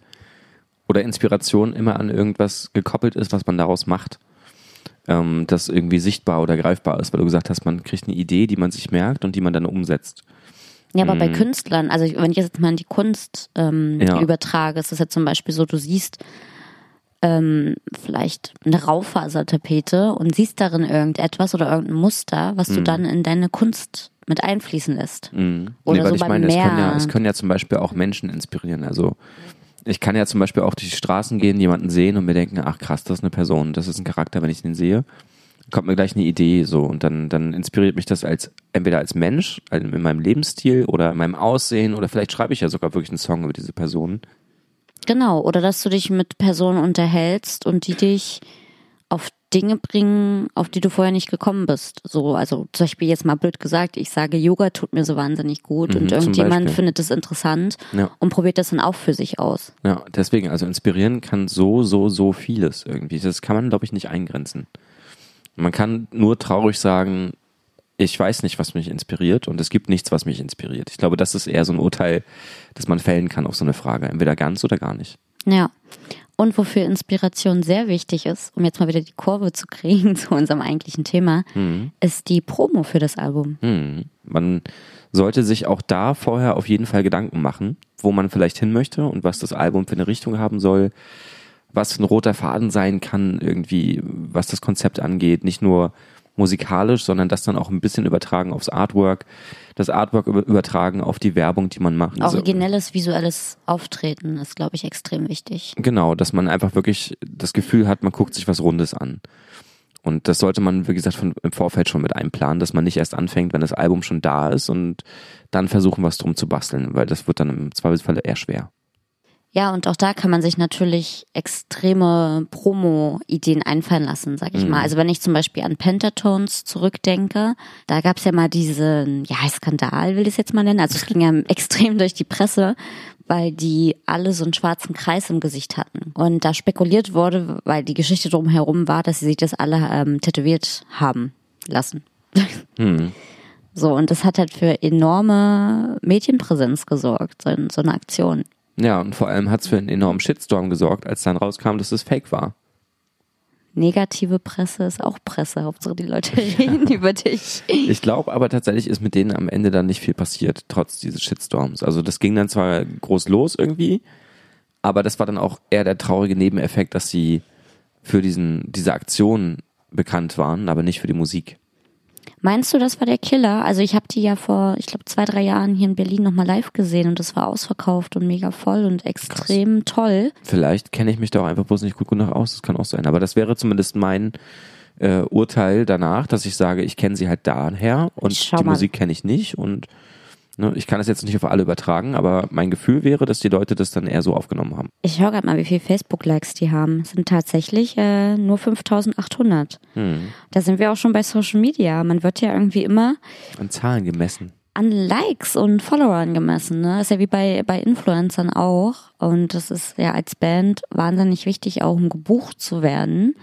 oder Inspiration immer an irgendwas gekoppelt ist, was man daraus macht ähm, das irgendwie sichtbar oder greifbar ist, weil du gesagt hast, man kriegt eine Idee, die man sich merkt und die man dann umsetzt. Ja, aber mhm. bei Künstlern, also wenn ich jetzt mal in die Kunst ähm, ja. übertrage, ist es ja zum Beispiel so, du siehst ähm, vielleicht eine Raufasertapete und siehst darin irgendetwas oder irgendein Muster, was mhm. du dann in deine Kunst mit einfließen lässt. Mhm. Oder nee, so ich meine, es können, ja, es können ja zum Beispiel auch Menschen inspirieren. Also ich kann ja zum Beispiel auch durch die Straßen gehen, jemanden sehen und mir denken, ach krass, das ist eine Person, das ist ein Charakter, wenn ich den sehe, kommt mir gleich eine Idee so und dann, dann inspiriert mich das als entweder als Mensch, also in meinem Lebensstil oder in meinem Aussehen oder vielleicht schreibe ich ja sogar wirklich einen Song über diese Person. Genau, oder dass du dich mit Personen unterhältst und die dich auf Dinge bringen, auf die du vorher nicht gekommen bist. So, also zum Beispiel jetzt mal blöd gesagt, ich sage, Yoga tut mir so wahnsinnig gut mhm, und irgendjemand findet es interessant ja. und probiert das dann auch für sich aus. Ja, deswegen, also inspirieren kann so, so, so vieles irgendwie. Das kann man, glaube ich, nicht eingrenzen. Man kann nur traurig sagen, ich weiß nicht, was mich inspiriert und es gibt nichts, was mich inspiriert. Ich glaube, das ist eher so ein Urteil, das man fällen kann auf so eine Frage. Entweder ganz oder gar nicht. Ja. Und wofür Inspiration sehr wichtig ist, um jetzt mal wieder die Kurve zu kriegen zu unserem eigentlichen Thema, mhm. ist die Promo für das Album. Mhm. Man sollte sich auch da vorher auf jeden Fall Gedanken machen, wo man vielleicht hin möchte und was das Album für eine Richtung haben soll, was ein roter Faden sein kann, irgendwie, was das Konzept angeht. Nicht nur musikalisch, sondern das dann auch ein bisschen übertragen aufs Artwork, das Artwork übertragen auf die Werbung, die man macht. Originelles visuelles Auftreten ist, glaube ich, extrem wichtig. Genau, dass man einfach wirklich das Gefühl hat, man guckt sich was Rundes an. Und das sollte man, wie gesagt, von, im Vorfeld schon mit einplanen, dass man nicht erst anfängt, wenn das Album schon da ist und dann versuchen, was drum zu basteln, weil das wird dann im Zweifelsfall eher schwer. Ja, und auch da kann man sich natürlich extreme Promo-Ideen einfallen lassen, sag ich mhm. mal. Also wenn ich zum Beispiel an Pentatones zurückdenke, da gab's ja mal diesen, ja, Skandal, will ich es jetzt mal nennen. Also es ging ja extrem durch die Presse, weil die alle so einen schwarzen Kreis im Gesicht hatten. Und da spekuliert wurde, weil die Geschichte drumherum war, dass sie sich das alle ähm, tätowiert haben lassen. Mhm. So, und das hat halt für enorme Medienpräsenz gesorgt, so, so eine Aktion. Ja, und vor allem hat es für einen enormen Shitstorm gesorgt, als dann rauskam, dass es fake war. Negative Presse ist auch Presse. Hauptsache die Leute reden über dich. Ich glaube aber tatsächlich ist mit denen am Ende dann nicht viel passiert, trotz dieses Shitstorms. Also das ging dann zwar groß los irgendwie, Aber das war dann auch eher der traurige Nebeneffekt, dass sie für diesen, diese Aktion bekannt waren, aber nicht für die Musik. Meinst du, das war der Killer? Also ich habe die ja vor, ich glaube, zwei, drei Jahren hier in Berlin nochmal live gesehen und das war ausverkauft und mega voll und extrem Krass. toll. Vielleicht kenne ich mich da auch einfach bloß nicht gut genug aus, das kann auch sein. Aber das wäre zumindest mein äh, Urteil danach, dass ich sage, ich kenne sie halt daher und die. Musik kenne ich nicht und ich kann das jetzt nicht auf alle übertragen, aber mein Gefühl wäre, dass die Leute das dann eher so aufgenommen haben. Ich höre gerade mal, wie viele Facebook-Likes die haben. Es sind tatsächlich äh, nur 5800. Hm. Da sind wir auch schon bei Social Media. Man wird ja irgendwie immer an Zahlen gemessen. An Likes und Followern gemessen. Ne? Ist ja wie bei, bei Influencern auch. Und das ist ja als Band wahnsinnig wichtig, auch um gebucht zu werden.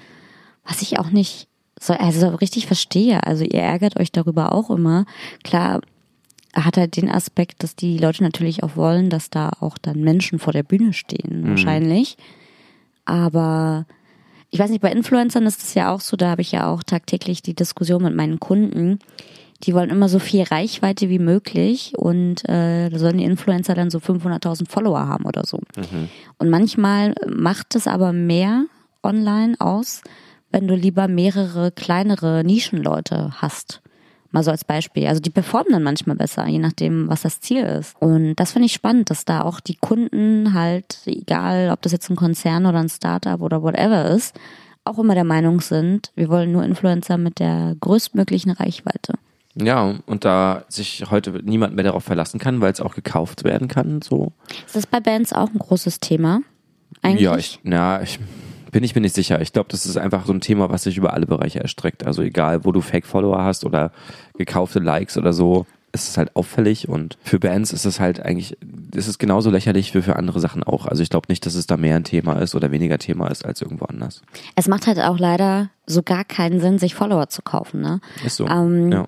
Was ich auch nicht so, also richtig verstehe. Also ihr ärgert euch darüber auch immer. Klar, hat halt den Aspekt, dass die Leute natürlich auch wollen, dass da auch dann Menschen vor der Bühne stehen, mhm. wahrscheinlich. Aber ich weiß nicht, bei Influencern ist es ja auch so, da habe ich ja auch tagtäglich die Diskussion mit meinen Kunden. Die wollen immer so viel Reichweite wie möglich und äh, da sollen die Influencer dann so 500.000 Follower haben oder so. Mhm. Und manchmal macht es aber mehr online aus, wenn du lieber mehrere kleinere Nischenleute hast. Mal so als Beispiel. Also die performen dann manchmal besser, je nachdem, was das Ziel ist. Und das finde ich spannend, dass da auch die Kunden halt, egal ob das jetzt ein Konzern oder ein Startup oder whatever ist, auch immer der Meinung sind, wir wollen nur Influencer mit der größtmöglichen Reichweite. Ja, und da sich heute niemand mehr darauf verlassen kann, weil es auch gekauft werden kann, so. Ist das bei Bands auch ein großes Thema? Eigentlich? Ja, ich, na, ich bin ich mir nicht sicher. Ich glaube, das ist einfach so ein Thema, was sich über alle Bereiche erstreckt. Also egal, wo du Fake-Follower hast oder gekaufte Likes oder so, ist es halt auffällig und für Bands ist es halt eigentlich, ist es genauso lächerlich wie für andere Sachen auch. Also ich glaube nicht, dass es da mehr ein Thema ist oder weniger Thema ist als irgendwo anders. Es macht halt auch leider so gar keinen Sinn, sich Follower zu kaufen, ne? Ist so. Ähm, ja.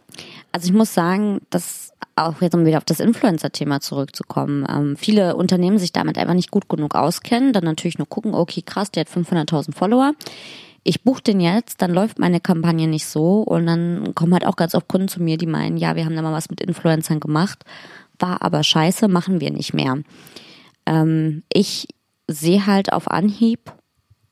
Also ich muss sagen, dass auch jetzt um wieder auf das Influencer-Thema zurückzukommen, ähm, viele Unternehmen sich damit einfach nicht gut genug auskennen, dann natürlich nur gucken, okay, krass, der hat 500.000 Follower. Ich buche den jetzt, dann läuft meine Kampagne nicht so und dann kommen halt auch ganz oft Kunden zu mir, die meinen, ja, wir haben da mal was mit Influencern gemacht, war aber scheiße, machen wir nicht mehr. Ähm, ich sehe halt auf Anhieb,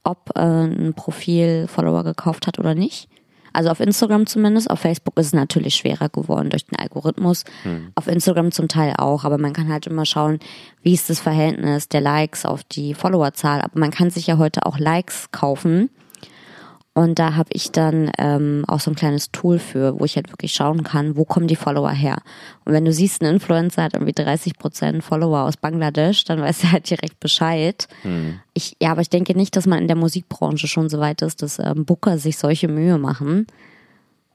ob äh, ein Profil Follower gekauft hat oder nicht. Also auf Instagram zumindest. Auf Facebook ist es natürlich schwerer geworden durch den Algorithmus. Hm. Auf Instagram zum Teil auch. Aber man kann halt immer schauen, wie ist das Verhältnis der Likes auf die Followerzahl. Aber man kann sich ja heute auch Likes kaufen. Und da habe ich dann ähm, auch so ein kleines Tool für, wo ich halt wirklich schauen kann, wo kommen die Follower her. Und wenn du siehst, ein Influencer hat irgendwie 30 Prozent Follower aus Bangladesch, dann weißt du halt direkt Bescheid. Mhm. Ich, ja, aber ich denke nicht, dass man in der Musikbranche schon so weit ist, dass ähm, Booker sich solche Mühe machen.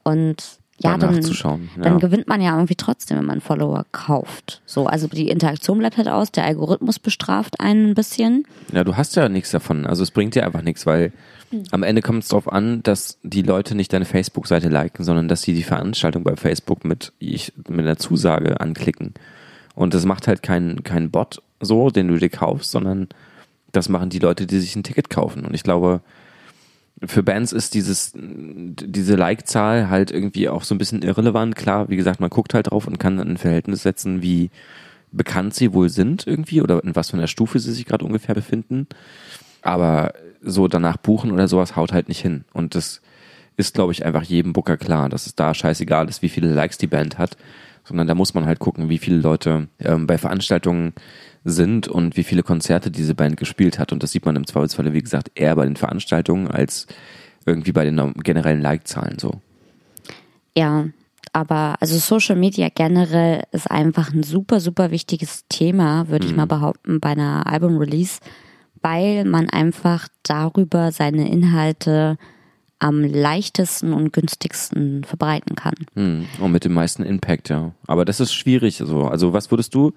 Und ja, dann, ja. dann gewinnt man ja irgendwie trotzdem, wenn man Follower kauft. So, also die Interaktion bleibt halt aus, der Algorithmus bestraft einen ein bisschen. Ja, du hast ja nichts davon. Also es bringt dir einfach nichts, weil am Ende kommt es darauf an, dass die Leute nicht deine Facebook-Seite liken, sondern dass sie die Veranstaltung bei Facebook mit, ich, mit einer Zusage anklicken. Und das macht halt kein, kein Bot so, den du dir kaufst, sondern das machen die Leute, die sich ein Ticket kaufen. Und ich glaube, für Bands ist dieses, diese Like-Zahl halt irgendwie auch so ein bisschen irrelevant. Klar, wie gesagt, man guckt halt drauf und kann ein Verhältnis setzen, wie bekannt sie wohl sind irgendwie oder in was für einer Stufe sie sich gerade ungefähr befinden. Aber so danach buchen oder sowas haut halt nicht hin. Und das ist, glaube ich, einfach jedem Booker klar, dass es da scheißegal ist, wie viele Likes die Band hat, sondern da muss man halt gucken, wie viele Leute ähm, bei Veranstaltungen sind und wie viele Konzerte diese Band gespielt hat. Und das sieht man im Zweifelsfalle, wie gesagt, eher bei den Veranstaltungen als irgendwie bei den generellen Like-Zahlen so. Ja, aber also Social Media generell ist einfach ein super, super wichtiges Thema, würde mhm. ich mal behaupten, bei einer Album-Release weil man einfach darüber seine Inhalte am leichtesten und günstigsten verbreiten kann. Hm, und mit dem meisten Impact, ja. Aber das ist schwierig. So. Also was würdest du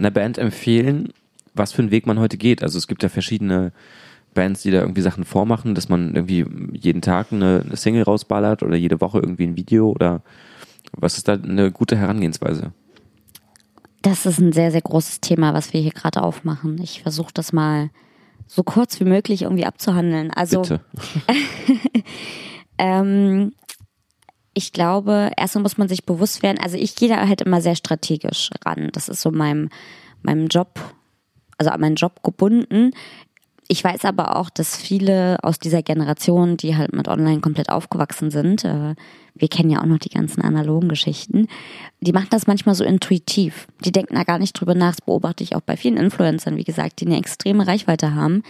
einer Band empfehlen, was für einen Weg man heute geht? Also es gibt ja verschiedene Bands, die da irgendwie Sachen vormachen, dass man irgendwie jeden Tag eine, eine Single rausballert oder jede Woche irgendwie ein Video oder was ist da eine gute Herangehensweise? Das ist ein sehr, sehr großes Thema, was wir hier gerade aufmachen. Ich versuche das mal so kurz wie möglich irgendwie abzuhandeln. Also ähm, ich glaube, erstmal muss man sich bewusst werden, also ich gehe da halt immer sehr strategisch ran. Das ist so meinem, meinem Job also an meinen Job gebunden. Ich weiß aber auch, dass viele aus dieser Generation, die halt mit Online komplett aufgewachsen sind, äh, wir kennen ja auch noch die ganzen analogen Geschichten, die machen das manchmal so intuitiv. Die denken da gar nicht drüber nach. Das beobachte ich auch bei vielen Influencern, wie gesagt, die eine extreme Reichweite haben.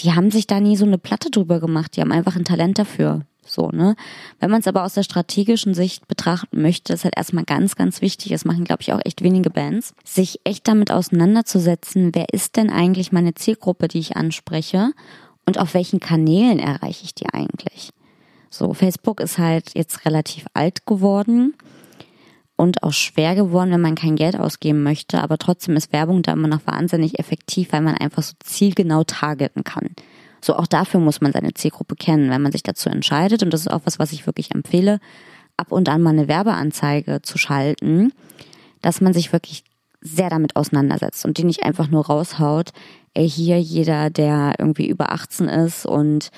Die haben sich da nie so eine Platte drüber gemacht. Die haben einfach ein Talent dafür. So, ne? Wenn man es aber aus der strategischen Sicht betrachten möchte, ist halt erstmal ganz, ganz wichtig, das machen, glaube ich, auch echt wenige Bands, sich echt damit auseinanderzusetzen, wer ist denn eigentlich meine Zielgruppe, die ich anspreche und auf welchen Kanälen erreiche ich die eigentlich. So, Facebook ist halt jetzt relativ alt geworden und auch schwer geworden, wenn man kein Geld ausgeben möchte, aber trotzdem ist Werbung da immer noch wahnsinnig effektiv, weil man einfach so zielgenau targeten kann. So auch dafür muss man seine Zielgruppe kennen, wenn man sich dazu entscheidet. Und das ist auch was, was ich wirklich empfehle, ab und an mal eine Werbeanzeige zu schalten, dass man sich wirklich sehr damit auseinandersetzt und die nicht einfach nur raushaut, ey, hier jeder, der irgendwie über 18 ist und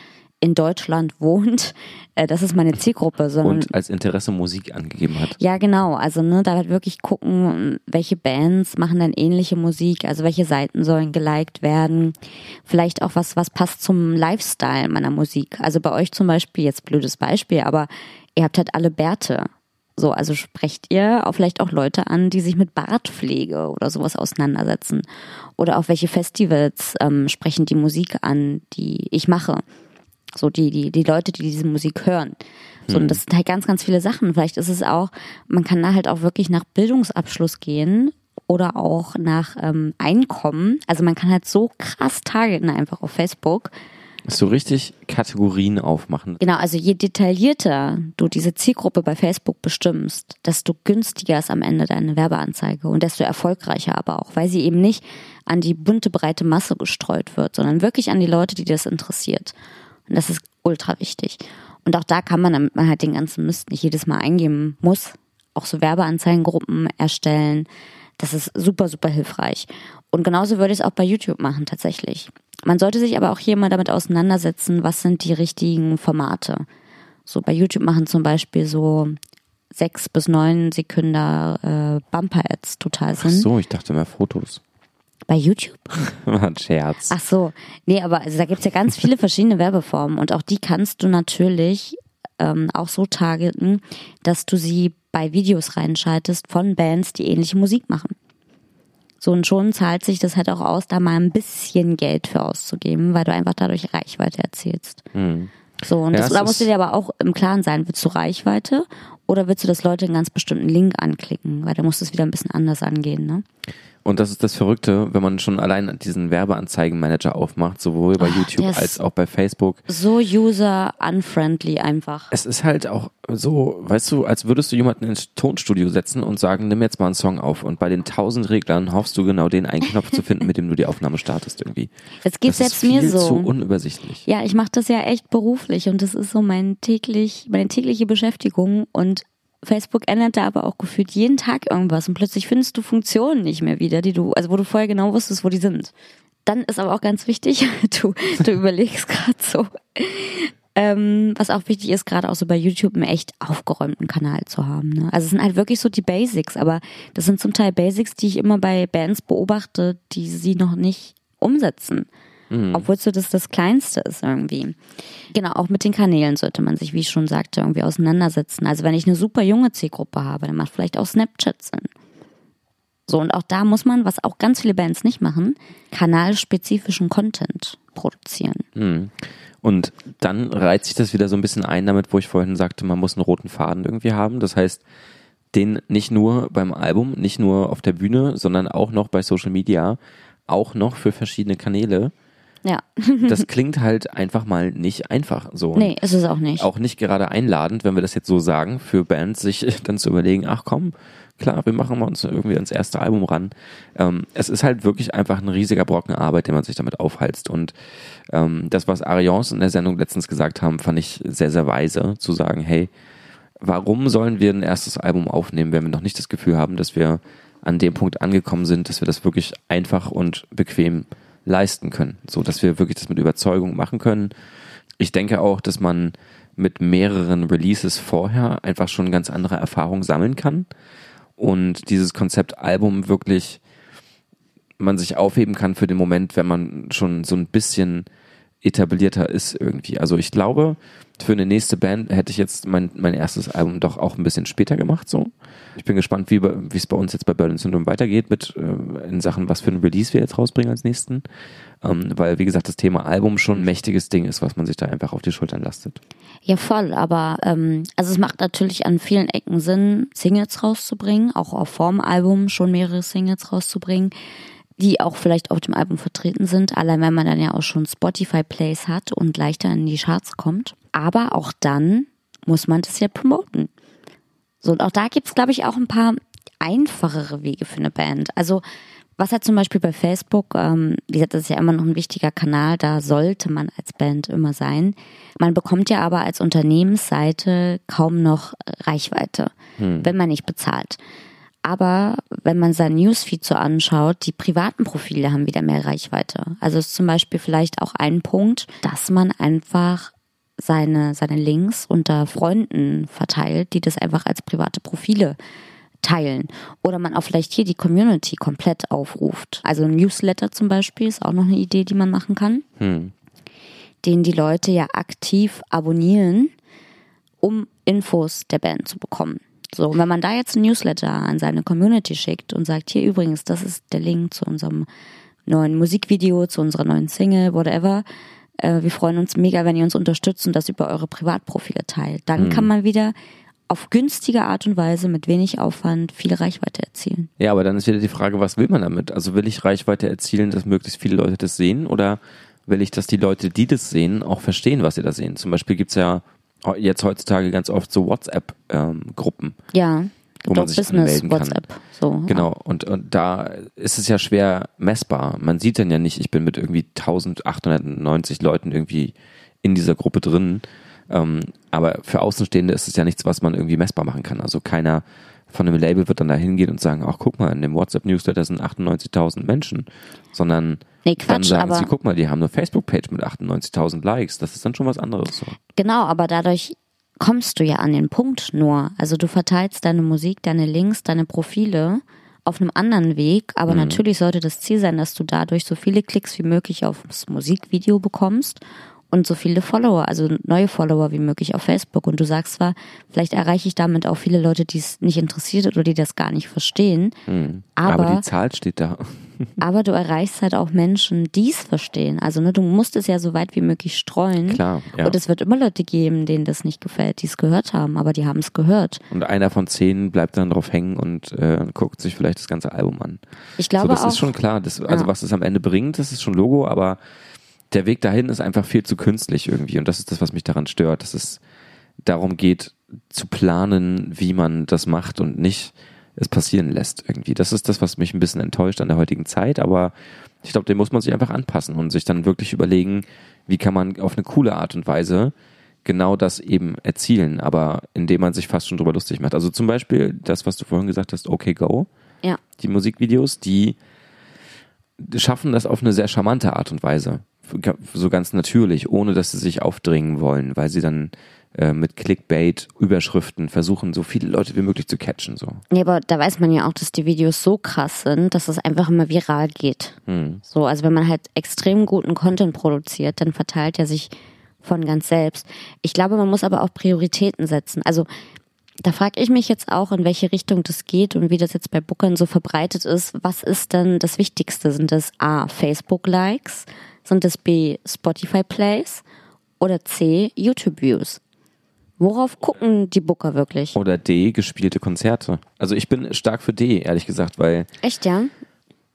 in Deutschland wohnt, äh, das ist meine Zielgruppe. Sondern, und als Interesse Musik angegeben hat. Ja, genau. Also ne, da wird wirklich gucken, welche Bands machen dann ähnliche Musik, also welche Seiten sollen geliked werden. Vielleicht auch was, was passt zum Lifestyle meiner Musik. Also bei euch zum Beispiel, jetzt blödes Beispiel, aber ihr habt halt alle Bärte. So, also sprecht ihr auch vielleicht auch Leute an, die sich mit Bartpflege oder sowas auseinandersetzen. Oder auf welche Festivals ähm, sprechen die Musik an, die ich mache. So die, die, die Leute, die diese Musik hören. So, und hm. das sind halt ganz, ganz viele Sachen. Vielleicht ist es auch, man kann da halt auch wirklich nach Bildungsabschluss gehen oder auch nach ähm, Einkommen. Also man kann halt so krass targeten einfach auf Facebook. So richtig Kategorien aufmachen. Genau, also je detaillierter du diese Zielgruppe bei Facebook bestimmst, desto günstiger ist am Ende deine Werbeanzeige und desto erfolgreicher aber auch, weil sie eben nicht an die bunte breite Masse gestreut wird, sondern wirklich an die Leute, die das interessiert. Und das ist ultra wichtig. Und auch da kann man, damit man halt den ganzen Mist nicht jedes Mal eingeben muss, auch so Werbeanzeigengruppen erstellen. Das ist super, super hilfreich. Und genauso würde ich es auch bei YouTube machen, tatsächlich. Man sollte sich aber auch hier mal damit auseinandersetzen, was sind die richtigen Formate. So bei YouTube machen zum Beispiel so sechs bis neun Sekunden äh, Bumper-Ads total Sinn. Ach so, ich dachte mehr Fotos. Bei YouTube? Ein Scherz. Ach so. Nee, aber also da gibt's ja ganz viele verschiedene Werbeformen und auch die kannst du natürlich ähm, auch so targeten, dass du sie bei Videos reinschaltest von Bands, die ähnliche Musik machen. So und schon zahlt sich das halt auch aus, da mal ein bisschen Geld für auszugeben, weil du einfach dadurch Reichweite erzielst. Mhm. So, und ja, das, da musst du dir aber auch im Klaren sein, willst du Reichweite oder willst du, dass Leute einen ganz bestimmten Link anklicken? Weil da musst du es wieder ein bisschen anders angehen, ne? Und das ist das Verrückte, wenn man schon allein diesen Werbeanzeigenmanager aufmacht, sowohl bei oh, YouTube als auch bei Facebook. So user-unfriendly einfach. Es ist halt auch so, weißt du, als würdest du jemanden ins Tonstudio setzen und sagen, nimm jetzt mal einen Song auf und bei den tausend Reglern hoffst du genau den einen Knopf zu finden, mit dem du die Aufnahme startest irgendwie. Es geht das selbst mir so. zu unübersichtlich. Ja, ich mache das ja echt beruflich und das ist so mein täglich, meine tägliche Beschäftigung und Facebook ändert da aber auch gefühlt jeden Tag irgendwas und plötzlich findest du Funktionen nicht mehr wieder, die du, also wo du vorher genau wusstest, wo die sind. Dann ist aber auch ganz wichtig, du, du überlegst gerade so, ähm, was auch wichtig ist, gerade auch so bei YouTube einen echt aufgeräumten Kanal zu haben. Ne? Also es sind halt wirklich so die Basics, aber das sind zum Teil Basics, die ich immer bei Bands beobachte, die sie noch nicht umsetzen. Mhm. Obwohl so das das Kleinste ist irgendwie. Genau, auch mit den Kanälen sollte man sich, wie ich schon sagte, irgendwie auseinandersetzen. Also wenn ich eine super junge Zielgruppe habe, dann macht vielleicht auch Snapchat Sinn. So, und auch da muss man, was auch ganz viele Bands nicht machen, kanalspezifischen Content produzieren. Mhm. Und dann reizt sich das wieder so ein bisschen ein damit, wo ich vorhin sagte, man muss einen roten Faden irgendwie haben. Das heißt, den nicht nur beim Album, nicht nur auf der Bühne, sondern auch noch bei Social Media, auch noch für verschiedene Kanäle. Ja. das klingt halt einfach mal nicht einfach so. Nee, ist es auch nicht. Auch nicht gerade einladend, wenn wir das jetzt so sagen, für Bands sich dann zu überlegen, ach komm, klar, wir machen uns irgendwie ans erste Album ran. Ähm, es ist halt wirklich einfach ein riesiger Brocken Arbeit, den man sich damit aufhalst. Und ähm, das, was Arians in der Sendung letztens gesagt haben, fand ich sehr, sehr weise, zu sagen, hey, warum sollen wir ein erstes Album aufnehmen, wenn wir noch nicht das Gefühl haben, dass wir an dem Punkt angekommen sind, dass wir das wirklich einfach und bequem leisten können, so dass wir wirklich das mit Überzeugung machen können. Ich denke auch, dass man mit mehreren Releases vorher einfach schon ganz andere Erfahrungen sammeln kann und dieses Konzept Album wirklich man sich aufheben kann für den Moment, wenn man schon so ein bisschen etablierter ist irgendwie. Also ich glaube, für eine nächste Band hätte ich jetzt mein, mein erstes Album doch auch ein bisschen später gemacht. So, ich bin gespannt, wie es bei uns jetzt bei Berlin Syndrome weitergeht mit äh, in Sachen, was für ein Release wir jetzt rausbringen als nächsten, ähm, weil wie gesagt das Thema Album schon ein mächtiges Ding ist, was man sich da einfach auf die Schultern lastet. Ja, voll, aber ähm, also es macht natürlich an vielen Ecken Sinn, Singles rauszubringen, auch auf Formalbum schon mehrere Singles rauszubringen die auch vielleicht auf dem Album vertreten sind, allein wenn man dann ja auch schon Spotify-Plays hat und leichter in die Charts kommt. Aber auch dann muss man das ja promoten. So, und auch da gibt's, glaube ich, auch ein paar einfachere Wege für eine Band. Also, was hat zum Beispiel bei Facebook, ähm, wie gesagt, das ist ja immer noch ein wichtiger Kanal, da sollte man als Band immer sein. Man bekommt ja aber als Unternehmensseite kaum noch Reichweite, hm. wenn man nicht bezahlt. Aber wenn man sein Newsfeed so anschaut, die privaten Profile haben wieder mehr Reichweite. Also ist zum Beispiel vielleicht auch ein Punkt, dass man einfach seine, seine Links unter Freunden verteilt, die das einfach als private Profile teilen. Oder man auch vielleicht hier die Community komplett aufruft. Also ein Newsletter zum Beispiel ist auch noch eine Idee, die man machen kann. Hm. Den die Leute ja aktiv abonnieren, um Infos der Band zu bekommen. So, und wenn man da jetzt ein Newsletter an seine Community schickt und sagt, hier übrigens, das ist der Link zu unserem neuen Musikvideo, zu unserer neuen Single, whatever, äh, wir freuen uns mega, wenn ihr uns unterstützt und das über eure Privatprofile teilt. Dann mhm. kann man wieder auf günstige Art und Weise mit wenig Aufwand viel Reichweite erzielen. Ja, aber dann ist wieder die Frage, was will man damit? Also will ich Reichweite erzielen, dass möglichst viele Leute das sehen oder will ich, dass die Leute, die das sehen, auch verstehen, was sie da sehen? Zum Beispiel gibt's ja jetzt heutzutage ganz oft so WhatsApp-Gruppen. Ähm, ja. Wo man sich Business WhatsApp. So, genau. Ja. Und, und da ist es ja schwer messbar. Man sieht dann ja nicht, ich bin mit irgendwie 1890 Leuten irgendwie in dieser Gruppe drin. Ähm, aber für Außenstehende ist es ja nichts, was man irgendwie messbar machen kann. Also keiner von einem Label wird dann da hingehen und sagen, ach guck mal, in dem WhatsApp-Newsletter sind 98.000 Menschen, sondern nee, Quatsch, dann sagen sie, guck mal, die haben eine Facebook-Page mit 98.000 Likes. Das ist dann schon was anderes. So. Genau, aber dadurch kommst du ja an den Punkt nur. Also du verteilst deine Musik, deine Links, deine Profile auf einem anderen Weg, aber mhm. natürlich sollte das Ziel sein, dass du dadurch so viele Klicks wie möglich aufs Musikvideo bekommst und so viele Follower, also neue Follower wie möglich auf Facebook. Und du sagst zwar, vielleicht erreiche ich damit auch viele Leute, die es nicht interessiert oder die das gar nicht verstehen. Mhm. Aber, aber, die Zahl steht da. aber du erreichst halt auch Menschen, die es verstehen. Also ne, du musst es ja so weit wie möglich streuen. Klar. Ja. Und es wird immer Leute geben, denen das nicht gefällt, die es gehört haben, aber die haben es gehört. Und einer von zehn bleibt dann drauf hängen und äh, guckt sich vielleicht das ganze Album an. Ich glaube so, das auch, ist schon klar. Das, also ja. was es am Ende bringt, das ist schon Logo, aber der Weg dahin ist einfach viel zu künstlich irgendwie. Und das ist das, was mich daran stört, dass es darum geht, zu planen, wie man das macht und nicht es passieren lässt irgendwie. Das ist das, was mich ein bisschen enttäuscht an der heutigen Zeit, aber ich glaube, dem muss man sich einfach anpassen und sich dann wirklich überlegen, wie kann man auf eine coole Art und Weise genau das eben erzielen, aber indem man sich fast schon drüber lustig macht. Also zum Beispiel das, was du vorhin gesagt hast, OK Go. Ja. Die Musikvideos, die schaffen das auf eine sehr charmante Art und Weise so ganz natürlich, ohne dass sie sich aufdringen wollen, weil sie dann äh, mit Clickbait, Überschriften versuchen, so viele Leute wie möglich zu catchen. So. Nee, aber da weiß man ja auch, dass die Videos so krass sind, dass es einfach immer viral geht. Hm. So, also wenn man halt extrem guten Content produziert, dann verteilt er sich von ganz selbst. Ich glaube, man muss aber auch Prioritäten setzen. Also da frage ich mich jetzt auch, in welche Richtung das geht und wie das jetzt bei Bookern so verbreitet ist. Was ist denn das Wichtigste? Sind das A, Facebook-Likes? Sind es B, Spotify Plays? Oder C, YouTube Views? Worauf gucken die Booker wirklich? Oder D, gespielte Konzerte. Also ich bin stark für D, ehrlich gesagt, weil. Echt, ja?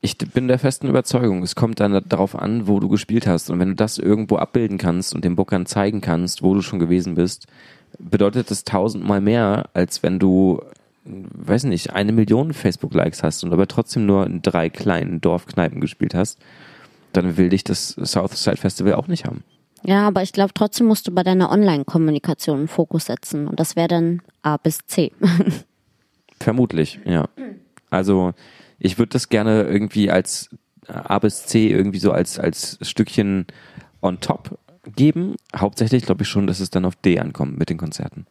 Ich bin der festen Überzeugung, es kommt dann darauf an, wo du gespielt hast. Und wenn du das irgendwo abbilden kannst und den Bookern zeigen kannst, wo du schon gewesen bist, bedeutet das tausendmal mehr, als wenn du, weiß nicht, eine Million Facebook-Likes hast und aber trotzdem nur in drei kleinen Dorfkneipen gespielt hast dann will dich das Southside Festival auch nicht haben. Ja, aber ich glaube, trotzdem musst du bei deiner Online-Kommunikation einen Fokus setzen. Und das wäre dann A bis C. Vermutlich, ja. Also ich würde das gerne irgendwie als A bis C irgendwie so als, als Stückchen on top geben. Hauptsächlich glaube ich schon, dass es dann auf D ankommt mit den Konzerten.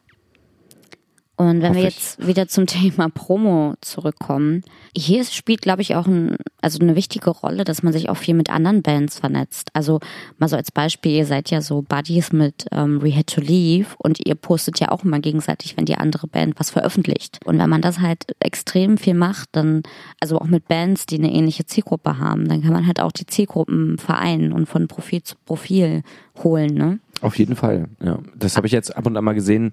Und wenn wir ich. jetzt wieder zum Thema Promo zurückkommen, hier spielt, glaube ich, auch ein, also eine wichtige Rolle, dass man sich auch viel mit anderen Bands vernetzt. Also mal so als Beispiel, ihr seid ja so Buddies mit ähm, We Had to Leave und ihr postet ja auch immer gegenseitig, wenn die andere Band was veröffentlicht. Und wenn man das halt extrem viel macht, dann, also auch mit Bands, die eine ähnliche Zielgruppe haben, dann kann man halt auch die Zielgruppen vereinen und von Profil zu Profil holen, ne? Auf jeden Fall, ja. Das habe ich jetzt ab und an mal gesehen.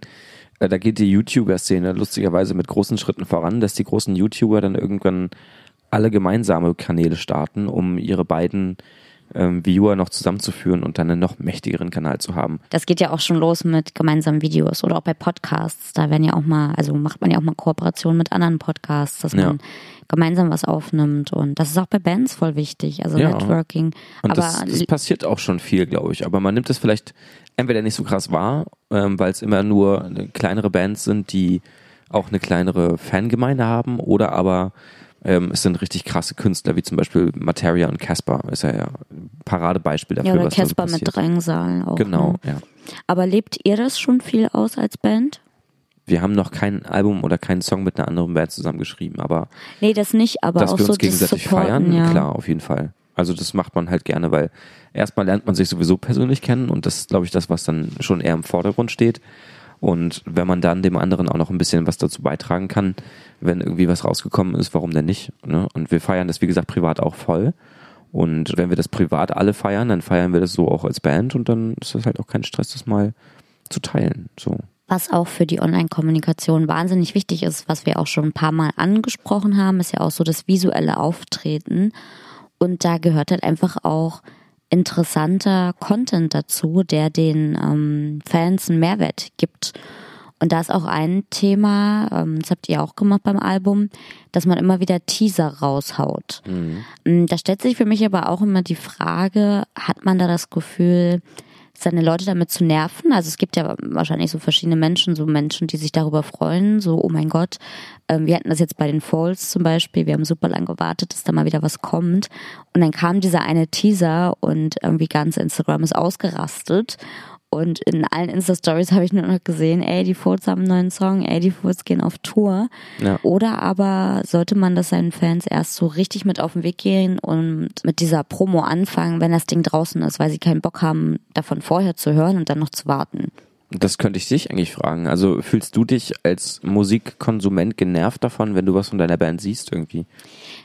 Äh, Da geht die YouTuber-Szene lustigerweise mit großen Schritten voran, dass die großen YouTuber dann irgendwann alle gemeinsame Kanäle starten, um ihre beiden ähm, Viewer noch zusammenzuführen und dann einen noch mächtigeren Kanal zu haben. Das geht ja auch schon los mit gemeinsamen Videos oder auch bei Podcasts. Da werden ja auch mal, also macht man ja auch mal Kooperationen mit anderen Podcasts, dass Ja. man gemeinsam was aufnimmt. Und das ist auch bei Bands voll wichtig, also Ja. Networking. Und Aber das, das passiert auch schon viel, glaube ich. Aber man nimmt es vielleicht entweder nicht so krass wahr, ähm, weil es immer nur eine kleinere Bands sind, die auch eine kleinere Fangemeinde haben, oder aber ähm, es sind richtig krasse Künstler, wie zum Beispiel Materia und Casper. Ist ja, ja ein Paradebeispiel dafür, ja, oder so Casper passiert. mit Drangsal auch. Genau, Ne? ja. Aber lebt ihr das schon viel aus als Band? Wir haben noch kein Album oder keinen Song mit einer anderen Band zusammengeschrieben, aber Nee, das nicht, aber dass auch wir so uns gegenseitig das Supporten, feiern, ja. klar, auf jeden Fall. Also das macht man halt gerne, weil erstmal lernt man sich sowieso persönlich kennen und das ist, glaube ich, das, was dann schon eher im Vordergrund steht. Und wenn man dann dem anderen auch noch ein bisschen was dazu beitragen kann, wenn irgendwie was rausgekommen ist, warum denn nicht? Ne? Und wir feiern das, wie gesagt, privat auch voll. Und wenn wir das privat alle feiern, dann feiern wir das so auch als Band und dann ist das halt auch kein Stress, das mal zu teilen. So. Was auch für die Online-Kommunikation wahnsinnig wichtig ist, was wir auch schon ein paar Mal angesprochen haben, ist ja auch so das visuelle Auftreten. Und da gehört halt einfach auch interessanter Content dazu, der den ähm, Fans einen Mehrwert gibt. Und da ist auch ein Thema, ähm, das habt ihr auch gemacht beim Album, dass man immer wieder Teaser raushaut. Mm, Da stellt sich für mich aber auch immer die Frage, hat man da das Gefühl, seine Leute damit zu nerven. Also es gibt ja wahrscheinlich so verschiedene Menschen, so Menschen, die sich darüber freuen, so, oh mein Gott, ähm, wir hatten das jetzt bei den Falls zum Beispiel, wir haben super lang gewartet, dass da mal wieder was kommt. Und dann kam dieser eine Teaser und irgendwie ganz Instagram ist ausgerastet. Und in allen Insta-Stories habe ich nur noch gesehen, ey, die Fools haben einen neuen Song, ey, die Fools gehen auf Tour. Ja. Oder aber sollte man das seinen Fans erst so richtig mit auf den Weg gehen und mit dieser Promo anfangen, wenn das Ding draußen ist, weil sie keinen Bock haben, davon vorher zu hören und dann noch zu warten. Das könnte ich dich eigentlich fragen. Also fühlst du dich als Musikkonsument genervt davon, wenn du was von deiner Band siehst irgendwie?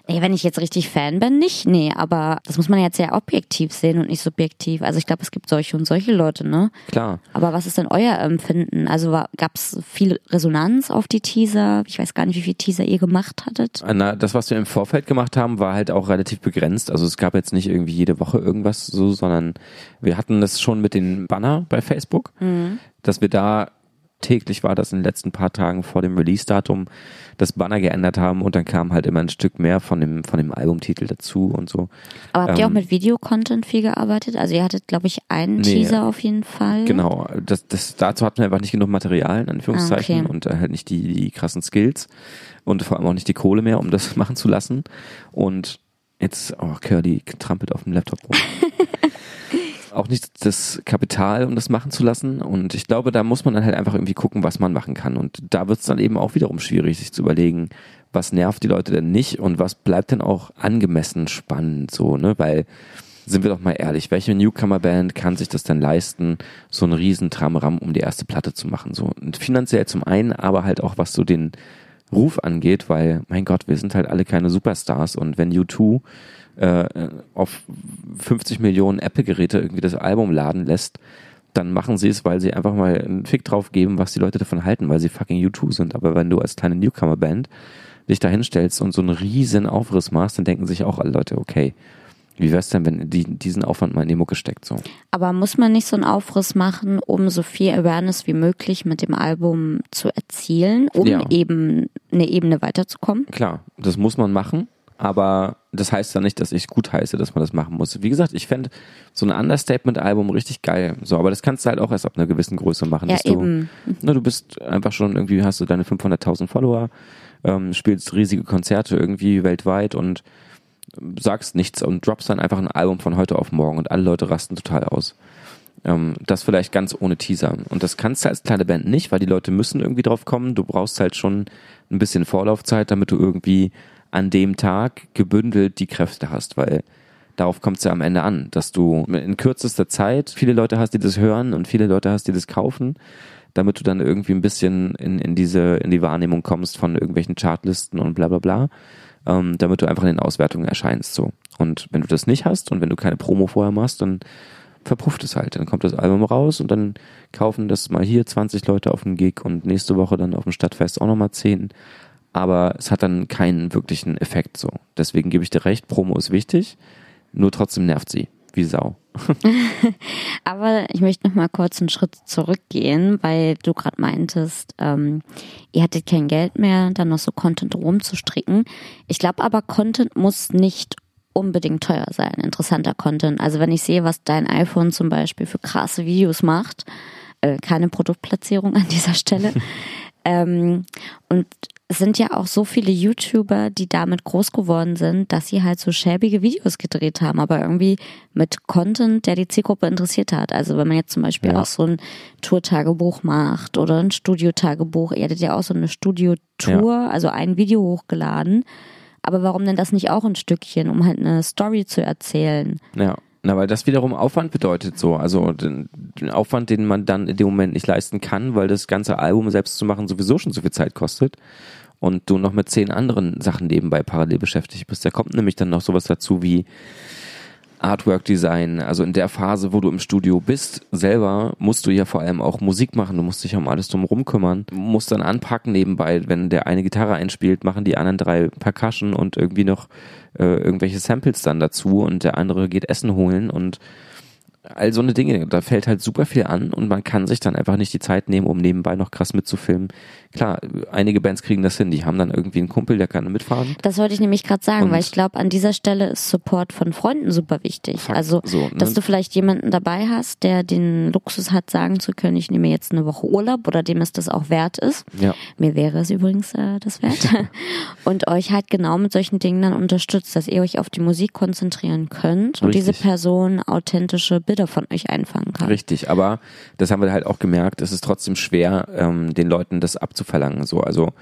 Nee, wenn ich jetzt richtig Fan bin, nicht. Nee, aber das muss man jetzt sehr objektiv sehen und nicht subjektiv. Also ich glaube, es gibt solche und solche Leute, ne? Klar. Aber was ist denn euer Empfinden? Also gab es viel Resonanz auf die Teaser? Ich weiß gar nicht, wie viele Teaser ihr gemacht hattet. Na, das, was wir im Vorfeld gemacht haben, war halt auch relativ begrenzt. Also es gab jetzt nicht irgendwie jede Woche irgendwas so, sondern wir hatten das schon mit den Banner bei Facebook, dass wir da täglich war das in den letzten paar Tagen vor dem Release-Datum das Banner geändert haben und dann kam halt immer ein Stück mehr von dem von dem Albumtitel dazu und so. Aber habt ihr auch Ähm, mit Videocontent viel gearbeitet? Also ihr hattet, glaube ich, einen Nee, Teaser auf jeden Fall. Genau, das, das, dazu hatten wir einfach nicht genug Material, in Anführungszeichen, Ah, okay. und äh, halt nicht die, die krassen Skills und vor allem auch nicht die Kohle mehr, um das machen zu lassen. Und jetzt, oh, Curly trampelt auf dem Laptop rum. auch nicht das Kapital, um das machen zu lassen. Und ich glaube, da muss man dann halt einfach irgendwie gucken, was man machen kann. Und da wird es dann eben auch wiederum schwierig, sich zu überlegen, was nervt die Leute denn nicht und was bleibt denn auch angemessen spannend, so, ne? Weil, sind wir doch mal ehrlich, welche Newcomer-Band kann sich das denn leisten, so einen riesen Tramram um die erste Platte zu machen? So und finanziell zum einen, aber halt auch was so den Ruf angeht, weil, mein Gott, wir sind halt alle keine Superstars und wenn U2 äh, auf 50 Millionen Apple-Geräte irgendwie das Album laden lässt, dann machen sie es, weil sie einfach mal einen Fick drauf geben, was die Leute davon halten, weil sie fucking U2 sind. Aber wenn du als kleine Newcomer-Band dich da hinstellst und so einen riesen Aufriss machst, dann denken sich auch alle Leute, okay, wie wär's denn, wenn die diesen Aufwand mal in die Mucke steckt, so? Aber muss man nicht so einen Aufriss machen, um so viel Awareness wie möglich mit dem Album zu erzielen, um Ja. eben eine Ebene weiterzukommen? Klar, das muss man machen, aber das heißt ja nicht, dass ich gut heiße, dass man das machen muss. Wie gesagt, ich fände so ein Understatement-Album richtig geil. So, aber das kannst du halt auch erst ab einer gewissen Größe machen. Ja, dass du, eben. Ne, du bist einfach schon irgendwie, hast du deine 500.000 Follower, ähm, spielst riesige Konzerte irgendwie weltweit und sagst nichts und droppst dann einfach ein Album von heute auf morgen und alle Leute rasten total aus. Ähm, das vielleicht ganz ohne Teaser. Und das kannst du als kleine Band nicht, weil die Leute müssen irgendwie drauf kommen. Du brauchst halt schon ein bisschen Vorlaufzeit, damit du irgendwie an dem Tag gebündelt die Kräfte hast, weil darauf kommt es ja am Ende an, dass du in kürzester Zeit viele Leute hast, die das hören und viele Leute hast, die das kaufen, damit du dann irgendwie ein bisschen in, in diese, in die Wahrnehmung kommst von irgendwelchen Chartlisten und bla bla bla, ähm, damit du einfach in den Auswertungen erscheinst so. Und wenn du das nicht hast und wenn du keine Promo vorher machst, dann verpufft es halt. Dann kommt das Album raus und dann kaufen das mal hier 20 Leute auf dem Gig und nächste Woche dann auf dem Stadtfest auch nochmal 10. Aber es hat dann keinen wirklichen Effekt so. Deswegen gebe ich dir recht, Promo ist wichtig, nur trotzdem nervt sie. Wie Sau. Aber ich möchte noch mal kurz einen Schritt zurückgehen, weil du gerade meintest, ähm, ihr hattet kein Geld mehr, dann noch so Content rumzustricken. Ich glaube aber, Content muss nicht unbedingt teuer sein, interessanter Content. Also wenn ich sehe, was dein iPhone zum Beispiel für krasse Videos macht, äh, keine Produktplatzierung an dieser Stelle. ähm, und sind ja auch so viele YouTuber, die damit groß geworden sind, dass sie halt so schäbige Videos gedreht haben, aber irgendwie mit Content, der die Zielgruppe interessiert hat. Also wenn man jetzt zum Beispiel ja. auch so ein Tourtagebuch macht oder ein Studiotagebuch, ihr hattet ja auch so eine Studiotour, ja. also ein Video hochgeladen aber warum denn das nicht auch ein Stückchen, um halt eine Story zu erzählen? Ja. Na, weil das wiederum Aufwand bedeutet so. Also den, den, Aufwand, den man dann in dem Moment nicht leisten kann, weil das ganze Album selbst zu machen sowieso schon so viel Zeit kostet. Und du noch mit zehn anderen Sachen nebenbei parallel beschäftigt bist. Da kommt nämlich dann noch sowas dazu wie Artwork Design, also in der Phase, wo du im Studio bist, selber musst du ja vor allem auch Musik machen, du musst dich um alles drum kümmern, du musst dann anpacken nebenbei, wenn der eine Gitarre einspielt, machen die anderen drei Percussion und irgendwie noch äh, irgendwelche Samples dann dazu und der andere geht Essen holen und all so eine Dinge, da fällt halt super viel an und man kann sich dann einfach nicht die Zeit nehmen, um nebenbei noch krass mitzufilmen. Klar, einige Bands kriegen das hin, die haben dann irgendwie einen Kumpel, der kann mitfahren. Das wollte ich nämlich gerade sagen, und weil ich glaube, an dieser Stelle ist Support von Freunden super wichtig. Fakt, also, so, ne? dass du vielleicht jemanden dabei hast, der den Luxus hat, sagen zu können, ich nehme jetzt eine Woche Urlaub oder dem es das auch wert ist. Ja. Mir wäre es übrigens äh, das wert. und euch halt genau mit solchen Dingen dann unterstützt, dass ihr euch auf die Musik konzentrieren könnt und Richtig. diese Person authentische Bilder von euch einfangen kann. Richtig, aber das haben wir halt auch gemerkt, es ist trotzdem schwer, ähm, den Leuten das abzufangen verlangen. So, also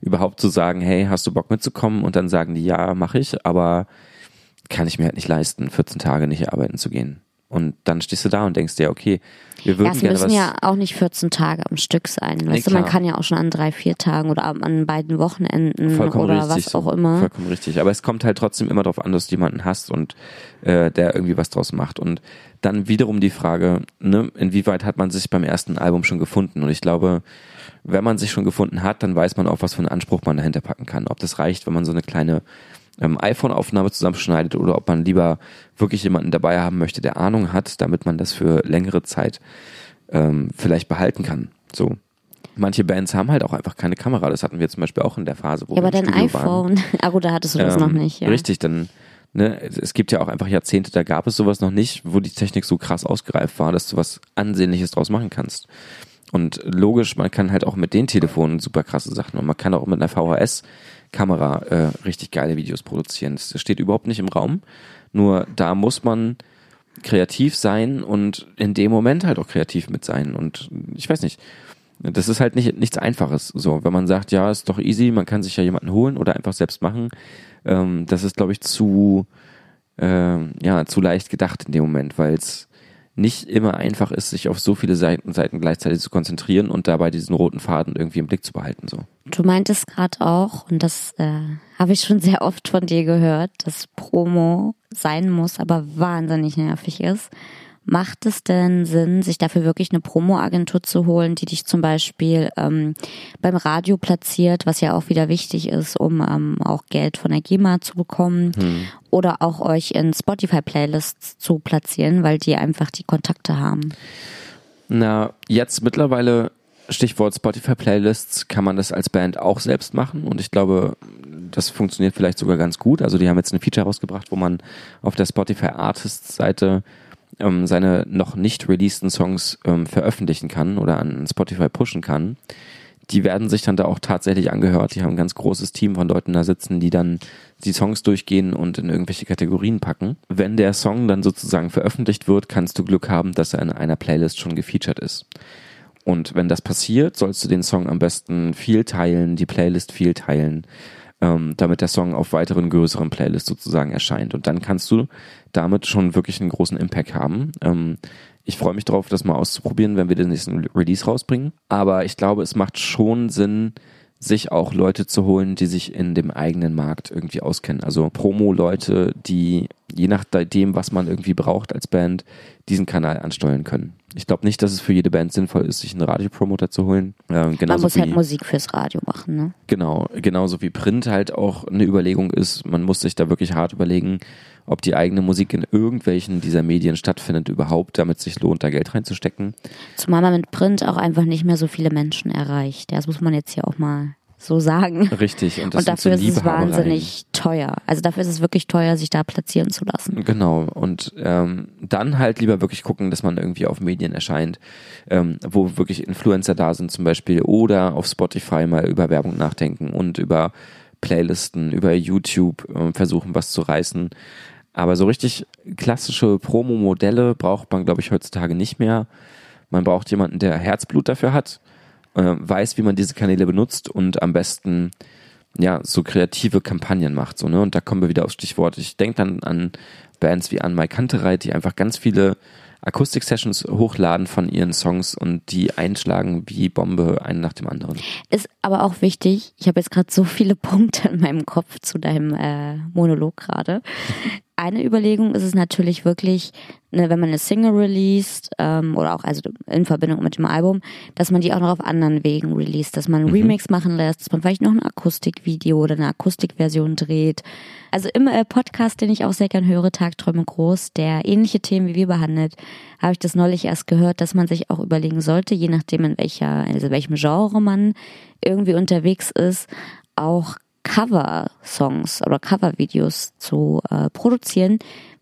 überhaupt zu sagen, hey, hast du Bock mitzukommen? Und dann sagen die, ja, mache ich, aber kann ich mir halt nicht leisten, 14 Tage nicht arbeiten zu gehen. Und dann stehst du da und denkst dir, okay, wir würden ja, es gerne müssen ja auch nicht 14 Tage am Stück sein. Weißt nee, du, man kann ja auch schon an drei, vier Tagen oder an beiden Wochenenden Vollkommen oder richtig, was auch immer. Vollkommen richtig. Aber es kommt halt trotzdem immer darauf an, dass du jemanden hast und äh, der irgendwie was draus macht. Und dann wiederum die Frage, ne, inwieweit hat man sich beim ersten Album schon gefunden? Und ich glaube, wenn man sich schon gefunden hat, dann weiß man auch, was für einen Anspruch man dahinter packen kann. Ob das reicht, wenn man so eine kleine ähm, iPhone-Aufnahme zusammenschneidet oder ob man lieber wirklich jemanden dabei haben möchte, der Ahnung hat, damit man das für längere Zeit ähm, vielleicht behalten kann. So. Manche Bands haben halt auch einfach keine Kamera. Das hatten wir zum Beispiel auch in der Phase, wo ja, wir aber dein iPhone. Ah gut, da hattest du das ähm, noch nicht. Ja. Richtig, dann Ne, es gibt ja auch einfach Jahrzehnte, da gab es sowas noch nicht, wo die Technik so krass ausgereift war, dass du was Ansehnliches draus machen kannst. Und logisch, man kann halt auch mit den Telefonen super krasse Sachen und man kann auch mit einer VHS-Kamera äh, richtig geile Videos produzieren. Das steht überhaupt nicht im Raum. Nur da muss man kreativ sein und in dem Moment halt auch kreativ mit sein. Und ich weiß nicht, das ist halt nicht nichts Einfaches. So, wenn man sagt, ja, ist doch easy, man kann sich ja jemanden holen oder einfach selbst machen, ähm, das ist, glaube ich, zu ähm, ja zu leicht gedacht in dem Moment, weil es nicht immer einfach ist, sich auf so viele Seiten, Seiten gleichzeitig zu konzentrieren und dabei diesen roten Faden irgendwie im Blick zu behalten. So. Du meintest gerade auch, und das äh, habe ich schon sehr oft von dir gehört, dass Promo sein muss, aber wahnsinnig nervig ist. Macht es denn Sinn, sich dafür wirklich eine Promo-Agentur zu holen, die dich zum Beispiel ähm, beim Radio platziert, was ja auch wieder wichtig ist, um ähm, auch Geld von der GEMA zu bekommen hm. oder auch euch in Spotify-Playlists zu platzieren, weil die einfach die Kontakte haben? Na, jetzt mittlerweile Stichwort Spotify-Playlists kann man das als Band auch selbst machen und ich glaube, das funktioniert vielleicht sogar ganz gut. Also die haben jetzt ein Feature rausgebracht, wo man auf der Spotify Artists-Seite ähm, seine noch nicht releaseden Songs ähm, veröffentlichen kann oder an Spotify pushen kann. die werden sich dann da auch tatsächlich angehört. Die haben ein ganz großes Team von Leuten da sitzen, die dann die Songs durchgehen und in irgendwelche Kategorien packen. Wenn der Song dann sozusagen veröffentlicht wird, kannst du Glück haben, dass er in einer Playlist schon gefeatured ist. Und wenn das passiert, sollst du den Song am besten viel teilen, die Playlist viel teilen, ähm, damit der Song auf weiteren größeren Playlists sozusagen erscheint. Und dann kannst du damit schon wirklich einen großen Impact haben. Ähm, ich freue mich darauf, das mal auszuprobieren, wenn wir den nächsten Release rausbringen. Aber ich glaube, es macht schon Sinn, sich auch Leute zu holen, die sich in dem eigenen Markt irgendwie auskennen. Also Promo-Leute, die je nachdem, was man irgendwie braucht als Band, diesen Kanal ansteuern können. Ich glaube nicht, dass es für jede Band sinnvoll ist, sich einen Radiopromoter zu holen. Ähm, man muss halt Musik fürs Radio machen, ne? Genau, genauso wie Print halt auch eine Überlegung ist. Man muss sich da wirklich hart überlegen, ob die eigene Musik in irgendwelchen dieser Medien stattfindet überhaupt, damit es sich lohnt, da Geld reinzustecken. Zumal man mit Print auch einfach nicht mehr so viele Menschen erreicht. Das muss man jetzt hier auch mal so sagen. Richtig. Und, und dafür ist es wahnsinnig teuer. Also dafür ist es wirklich teuer, sich da platzieren zu lassen. Genau. Und ähm, dann halt lieber wirklich gucken, dass man irgendwie auf Medien erscheint, ähm, wo wirklich Influencer da sind zum Beispiel oder auf Spotify mal über Werbung nachdenken und über Playlisten, über YouTube äh, versuchen, was zu reißen. Aber so richtig klassische Promo-Modelle braucht man, glaube ich, heutzutage nicht mehr. Man braucht jemanden, der Herzblut dafür hat, äh, weiß, wie man diese Kanäle benutzt und am besten ja so kreative Kampagnen macht. So, ne? Und da kommen wir wieder aufs Stichwort. Ich denke dann an Bands wie an Mai Kantereit, die einfach ganz viele Akustik-Sessions hochladen von ihren Songs und die einschlagen wie Bombe, einen nach dem anderen. Ist aber auch wichtig, ich habe jetzt gerade so viele Punkte in meinem Kopf zu deinem äh, Monolog gerade. Eine Überlegung ist es natürlich wirklich, ne, wenn man eine Single released ähm, oder auch also in Verbindung mit dem Album, dass man die auch noch auf anderen Wegen released, dass man einen mhm. Remix machen lässt, dass man vielleicht noch ein Akustikvideo oder eine Akustikversion dreht. Also im äh, Podcast, den ich auch sehr gern höre, Tagträume groß, der ähnliche Themen wie wir behandelt, habe ich das neulich erst gehört, dass man sich auch überlegen sollte, je nachdem in welcher, also welchem Genre man irgendwie unterwegs ist, auch Cover-Songs oder Cover-Videos zu äh, produzieren,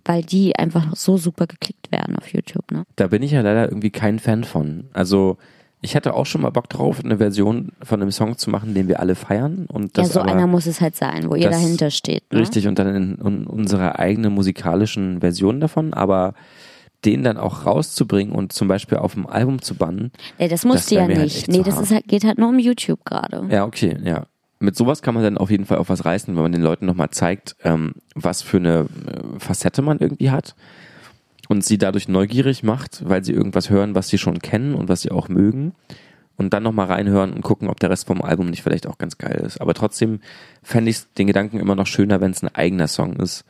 weil die einfach so super geklickt werden auf YouTube. Ne? Da bin ich ja leider irgendwie kein Fan von. Also ich hatte auch schon mal Bock drauf, eine Version von einem Song zu machen, den wir alle feiern. Und das ja, so aber, einer muss es halt sein, wo ihr dahinter steht. Ne? Richtig, und dann in, in unserer eigenen musikalischen Version davon, aber den dann auch rauszubringen und zum Beispiel auf dem Album zu bannen. Nee, das musst du ja halt nicht. Halt nee, das ist halt, geht halt nur um YouTube gerade. Ja, okay, ja. Mit sowas kann man dann auf jeden Fall auch was reißen, wenn man den Leuten nochmal zeigt, ähm, was für eine äh, Facette man irgendwie hat und sie dadurch neugierig macht, weil sie irgendwas hören, was sie schon kennen und was sie auch mögen. Und dann nochmal reinhören und gucken, ob der Rest vom Album nicht vielleicht auch ganz geil ist. Aber trotzdem fände ich den Gedanken immer noch schöner, wenn es ein eigener Song ist,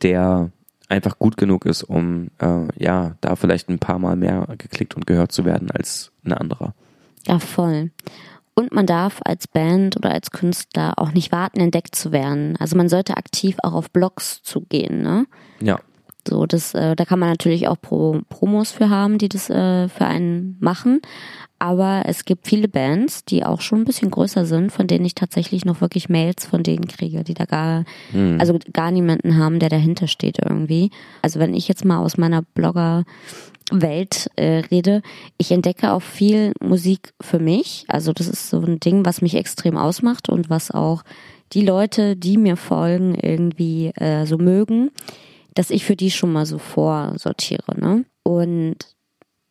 der einfach gut genug ist, um äh, ja, da vielleicht ein paar Mal mehr geklickt und gehört zu werden als ein anderer. Ja, voll. Und man darf als Band oder als Künstler auch nicht warten, entdeckt zu werden. Also man sollte aktiv auch auf Blogs zugehen, ne? Ja. So, das, äh, da kann man natürlich auch Pro Promos für haben, die das äh, für einen machen. Aber es gibt viele Bands, die auch schon ein bisschen größer sind, von denen ich tatsächlich noch wirklich Mails von denen kriege, die da gar, mhm. also gar niemanden haben, der dahinter steht irgendwie. Also wenn ich jetzt mal aus meiner Blogger Welt äh, rede, ich entdecke auch viel Musik für mich. Also das ist so ein Ding, was mich extrem ausmacht und was auch die Leute, die mir folgen, irgendwie äh, so mögen, dass ich für die schon mal so vorsortiere. Ne? Und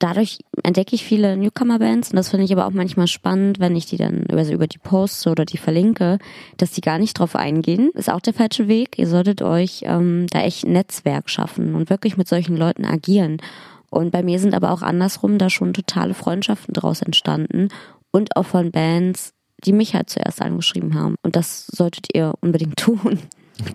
dadurch entdecke ich viele Newcomer-Bands und das finde ich aber auch manchmal spannend, wenn ich die dann also über die Posts oder die verlinke, dass die gar nicht drauf eingehen. Ist auch der falsche Weg. Ihr solltet euch ähm, da echt ein Netzwerk schaffen und wirklich mit solchen Leuten agieren. Und bei mir sind aber auch andersrum da schon totale Freundschaften draus entstanden und auch von Bands, die mich halt zuerst angeschrieben haben. Und das solltet ihr unbedingt tun.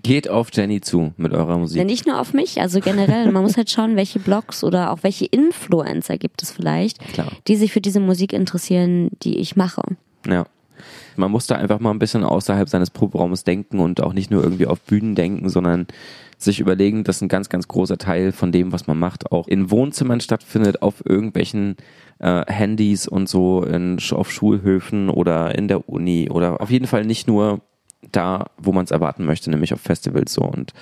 Geht auf Jenny zu mit eurer Musik. Ja, nicht nur auf mich, also generell. Man muss halt schauen, welche Blogs oder auch welche Influencer gibt es vielleicht, Klar. die sich für diese Musik interessieren, die ich mache. Ja. Man muss da einfach mal ein bisschen außerhalb seines Proberaumes denken und auch nicht nur irgendwie auf Bühnen denken, sondern sich überlegen, dass ein ganz, ganz großer Teil von dem, was man macht, auch in Wohnzimmern stattfindet, auf irgendwelchen äh, Handys und so, in, auf Schulhöfen oder in der Uni oder auf jeden Fall nicht nur da, wo man es erwarten möchte, nämlich auf Festivals so. Und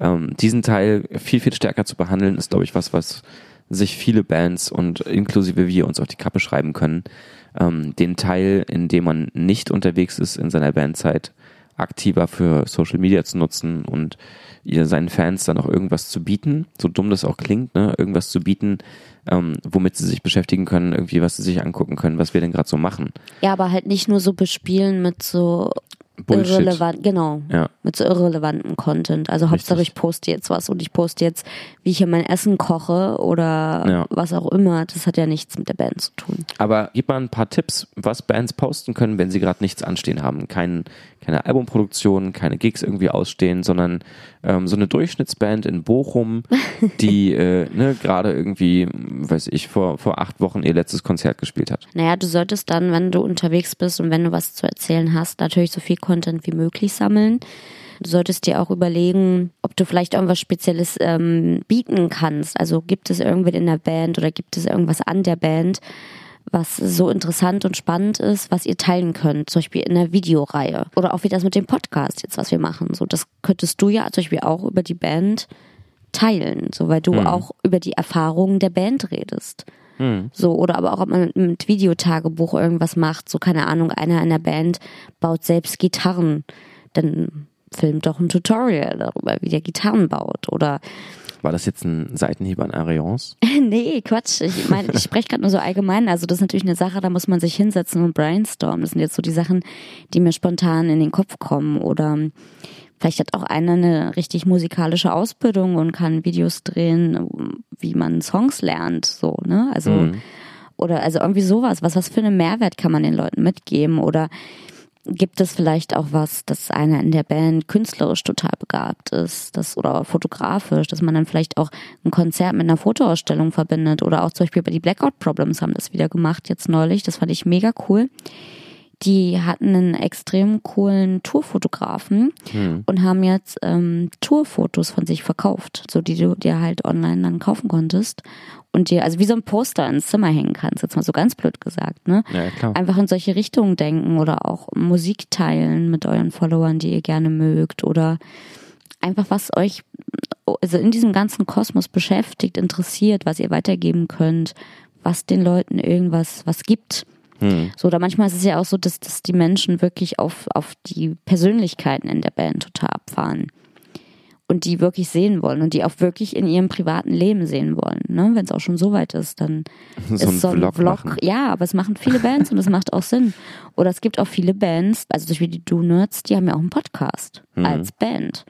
ähm, diesen Teil viel, viel stärker zu behandeln, ist, glaube ich, was, was sich viele Bands und inklusive wir uns auf die Kappe schreiben können, ähm, den Teil, in dem man nicht unterwegs ist in seiner Bandzeit, aktiver für Social Media zu nutzen und ihr seinen Fans dann auch irgendwas zu bieten, so dumm das auch klingt, ne, irgendwas zu bieten, ähm, womit sie sich beschäftigen können, irgendwie was sie sich angucken können, was wir denn gerade so machen. Ja, aber halt nicht nur so bespielen mit so Bullshit. irrelevant, genau, Ja. mit so irrelevantem Content. Also Hauptsache Richtig. ich poste jetzt was und ich poste jetzt, wie ich hier mein Essen koche oder Ja. was auch immer. Das hat ja nichts mit der Band zu tun. Aber gib mal ein paar Tipps, was Bands posten können, wenn sie gerade nichts anstehen haben. Kein, keine Albumproduktion, keine Gigs irgendwie ausstehen, sondern ähm, so eine Durchschnittsband in Bochum, die äh, ne, gerade irgendwie, weiß ich, vor, vor acht Wochen ihr letztes Konzert gespielt hat. Naja, du solltest dann, wenn du unterwegs bist und wenn du was zu erzählen hast, natürlich so viel Content wie möglich sammeln. Du solltest dir auch überlegen, ob du vielleicht irgendwas Spezielles ähm, bieten kannst. Also gibt es irgendwen in der Band oder gibt es irgendwas an der Band, was so interessant und spannend ist, was ihr teilen könnt, zum Beispiel in der Videoreihe. Oder auch wie das mit dem Podcast jetzt, was wir machen. So, das könntest du ja zum Beispiel auch über die Band teilen, so weil du auch über die Erfahrungen der Band redest. So, oder aber auch, ob man mit, mit Videotagebuch irgendwas macht. So, keine Ahnung, einer in der Band baut selbst Gitarren. Dann filmt doch ein Tutorial darüber, wie der Gitarren baut. Oder War das jetzt ein Seitenhieb an Ariance? nee, Quatsch. Ich meine, ich spreche gerade nur so allgemein. Also das ist natürlich eine Sache, da muss man sich hinsetzen und brainstormen. Das sind jetzt so die Sachen, die mir spontan in den Kopf kommen. Oder vielleicht hat auch einer eine richtig musikalische Ausbildung und kann Videos drehen, wie man Songs lernt. So, ne? Also Mhm. oder also irgendwie sowas. Was was für einen Mehrwert kann man den Leuten mitgeben? Oder gibt es vielleicht auch was, dass einer in der Band künstlerisch total begabt ist, das oder fotografisch, dass man dann vielleicht auch ein Konzert mit einer Fotoausstellung verbindet oder auch zum Beispiel bei die Blackout Problems haben das wieder gemacht jetzt neulich. Das fand ich mega cool. Die hatten einen extrem coolen Tourfotografen und haben jetzt ähm, Tourfotos von sich verkauft, so die du dir halt online dann kaufen konntest und dir also wie so ein Poster ins Zimmer hängen kannst, jetzt mal so ganz blöd gesagt, ne? Ja, klar. Einfach in solche Richtungen denken oder auch Musik teilen mit euren Followern, die ihr gerne mögt oder einfach was euch also in diesem ganzen Kosmos beschäftigt, interessiert, was ihr weitergeben könnt, was den Leuten irgendwas was gibt. So, oder manchmal ist es ja auch so, dass, dass die Menschen wirklich auf, auf die Persönlichkeiten in der Band total abfahren. Und die wirklich sehen wollen und die auch wirklich in ihrem privaten Leben sehen wollen. Ne? Wenn es auch schon so weit ist, dann So ist so ein Vlog Vlog. Ja, aber es machen viele Bands und es macht auch Sinn. Oder es gibt auch viele Bands, also zum Beispiel die Do-Nerds, die haben ja auch einen Podcast als Band.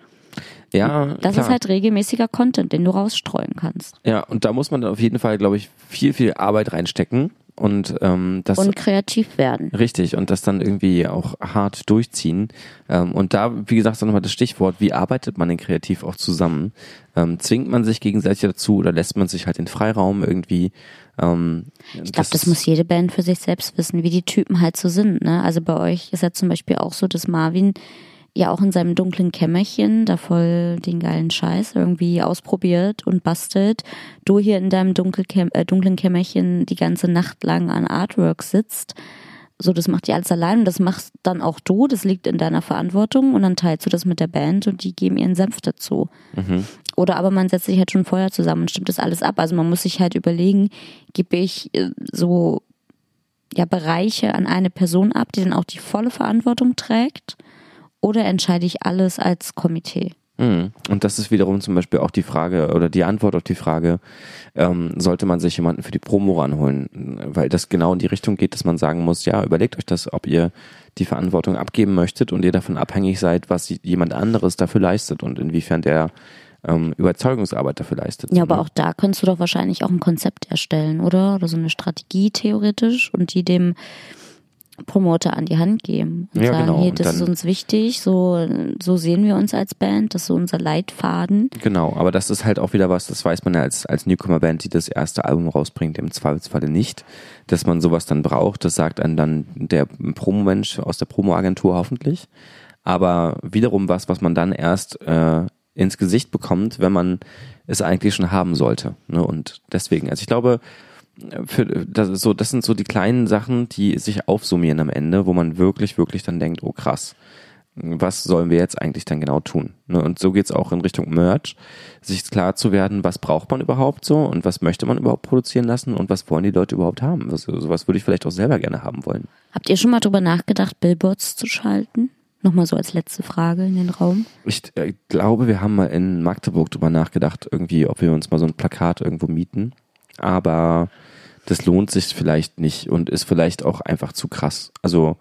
Ja, Das klar. ist halt regelmäßiger Content, den du rausstreuen kannst. Ja, und da muss man auf jeden Fall, glaube ich, viel, viel Arbeit reinstecken. Und ähm, das Und kreativ werden. Richtig, und das dann irgendwie auch hart durchziehen. Ähm, und da, wie gesagt, dann nochmal das Stichwort, wie arbeitet man denn kreativ auch zusammen? Ähm, zwingt man sich gegenseitig dazu oder lässt man sich halt den Freiraum irgendwie? Ähm, Ich glaube, das, muss jede Band für sich selbst wissen, wie die Typen halt so sind. Ne? Also bei euch ist ja zum Beispiel auch so, dass Marvin ja auch in seinem dunklen Kämmerchen da voll den geilen Scheiß irgendwie ausprobiert und bastelt. Du hier in deinem Dunkelkäm äh, dunklen Kämmerchen die ganze Nacht lang an Artwork sitzt. So, das macht ihr alles allein und das machst dann auch du, das liegt in deiner Verantwortung und dann teilst du das mit der Band und die geben ihren Senf dazu. Oder aber man setzt sich halt schon vorher zusammen und stimmt das alles ab. Also man muss sich halt überlegen, gebe ich äh, so ja Bereiche an eine Person ab, die dann auch die volle Verantwortung trägt, oder entscheide ich alles als Komitee? Mhm. Und das ist wiederum zum Beispiel auch die Frage oder die Antwort auf die Frage, ähm, sollte man sich jemanden für die Promo ranholen? Weil das genau in die Richtung geht, dass man sagen muss, ja, überlegt euch das, ob ihr die Verantwortung abgeben möchtet und ihr davon abhängig seid, was jemand anderes dafür leistet und inwiefern der ähm, Überzeugungsarbeit dafür leistet. Ja, aber auch da könntest du doch wahrscheinlich auch ein Konzept erstellen, oder? Oder so eine Strategie theoretisch und die dem Promoter an die Hand geben und Ja, sagen, genau. hey, das ist dann- uns wichtig, so, so sehen wir uns als Band, das ist so unser Leitfaden. Genau, aber das ist halt auch wieder was, das weiß man ja als, als Newcomer-Band, die das erste Album rausbringt, im Zweifelsfalle nicht, dass man sowas dann braucht. Das sagt einem dann der Promomensch aus der Promo-Agentur hoffentlich. Aber wiederum was, was man dann erst äh, ins Gesicht bekommt, wenn man es eigentlich schon haben sollte. Ne? Und deswegen, also ich glaube, für, das, so, das sind so die kleinen Sachen, die sich aufsummieren am Ende, wo man wirklich, wirklich dann denkt, oh krass. was sollen wir jetzt eigentlich dann genau tun? Ne? Und so geht's auch in Richtung Merch, sich klar zu werden, was braucht man überhaupt so und was möchte man überhaupt produzieren lassen und was wollen die Leute überhaupt haben? Was, sowas würde ich vielleicht auch selber gerne haben wollen. Habt ihr schon mal drüber nachgedacht, Billboards zu schalten? Nochmal so als letzte Frage in den Raum. Ich äh, glaube, wir haben mal in Magdeburg drüber nachgedacht, irgendwie, ob wir uns mal so ein Plakat irgendwo mieten. Aber das lohnt sich vielleicht nicht und ist vielleicht auch einfach zu krass. Also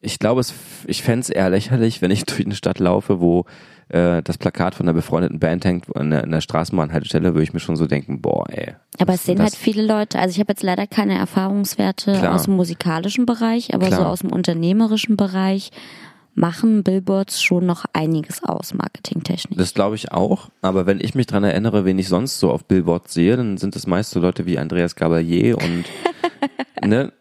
ich glaube, es, ich fände es eher lächerlich, wenn ich durch eine Stadt laufe, wo äh, das Plakat von einer befreundeten Band hängt in der, der Straßenbahnhaltestelle, würde ich mir schon so denken, boah, ey. Aber es sehen halt viele Leute, also ich habe jetzt leider keine Erfahrungswerte Klar. aus dem musikalischen Bereich, aber Klar. so aus dem unternehmerischen Bereich machen Billboards schon noch einiges aus, marketingtechnisch. Das glaube ich auch, aber wenn ich mich dran erinnere, wen ich sonst so auf Billboards sehe, dann sind es meist so Leute wie Andreas Gabalier und ne,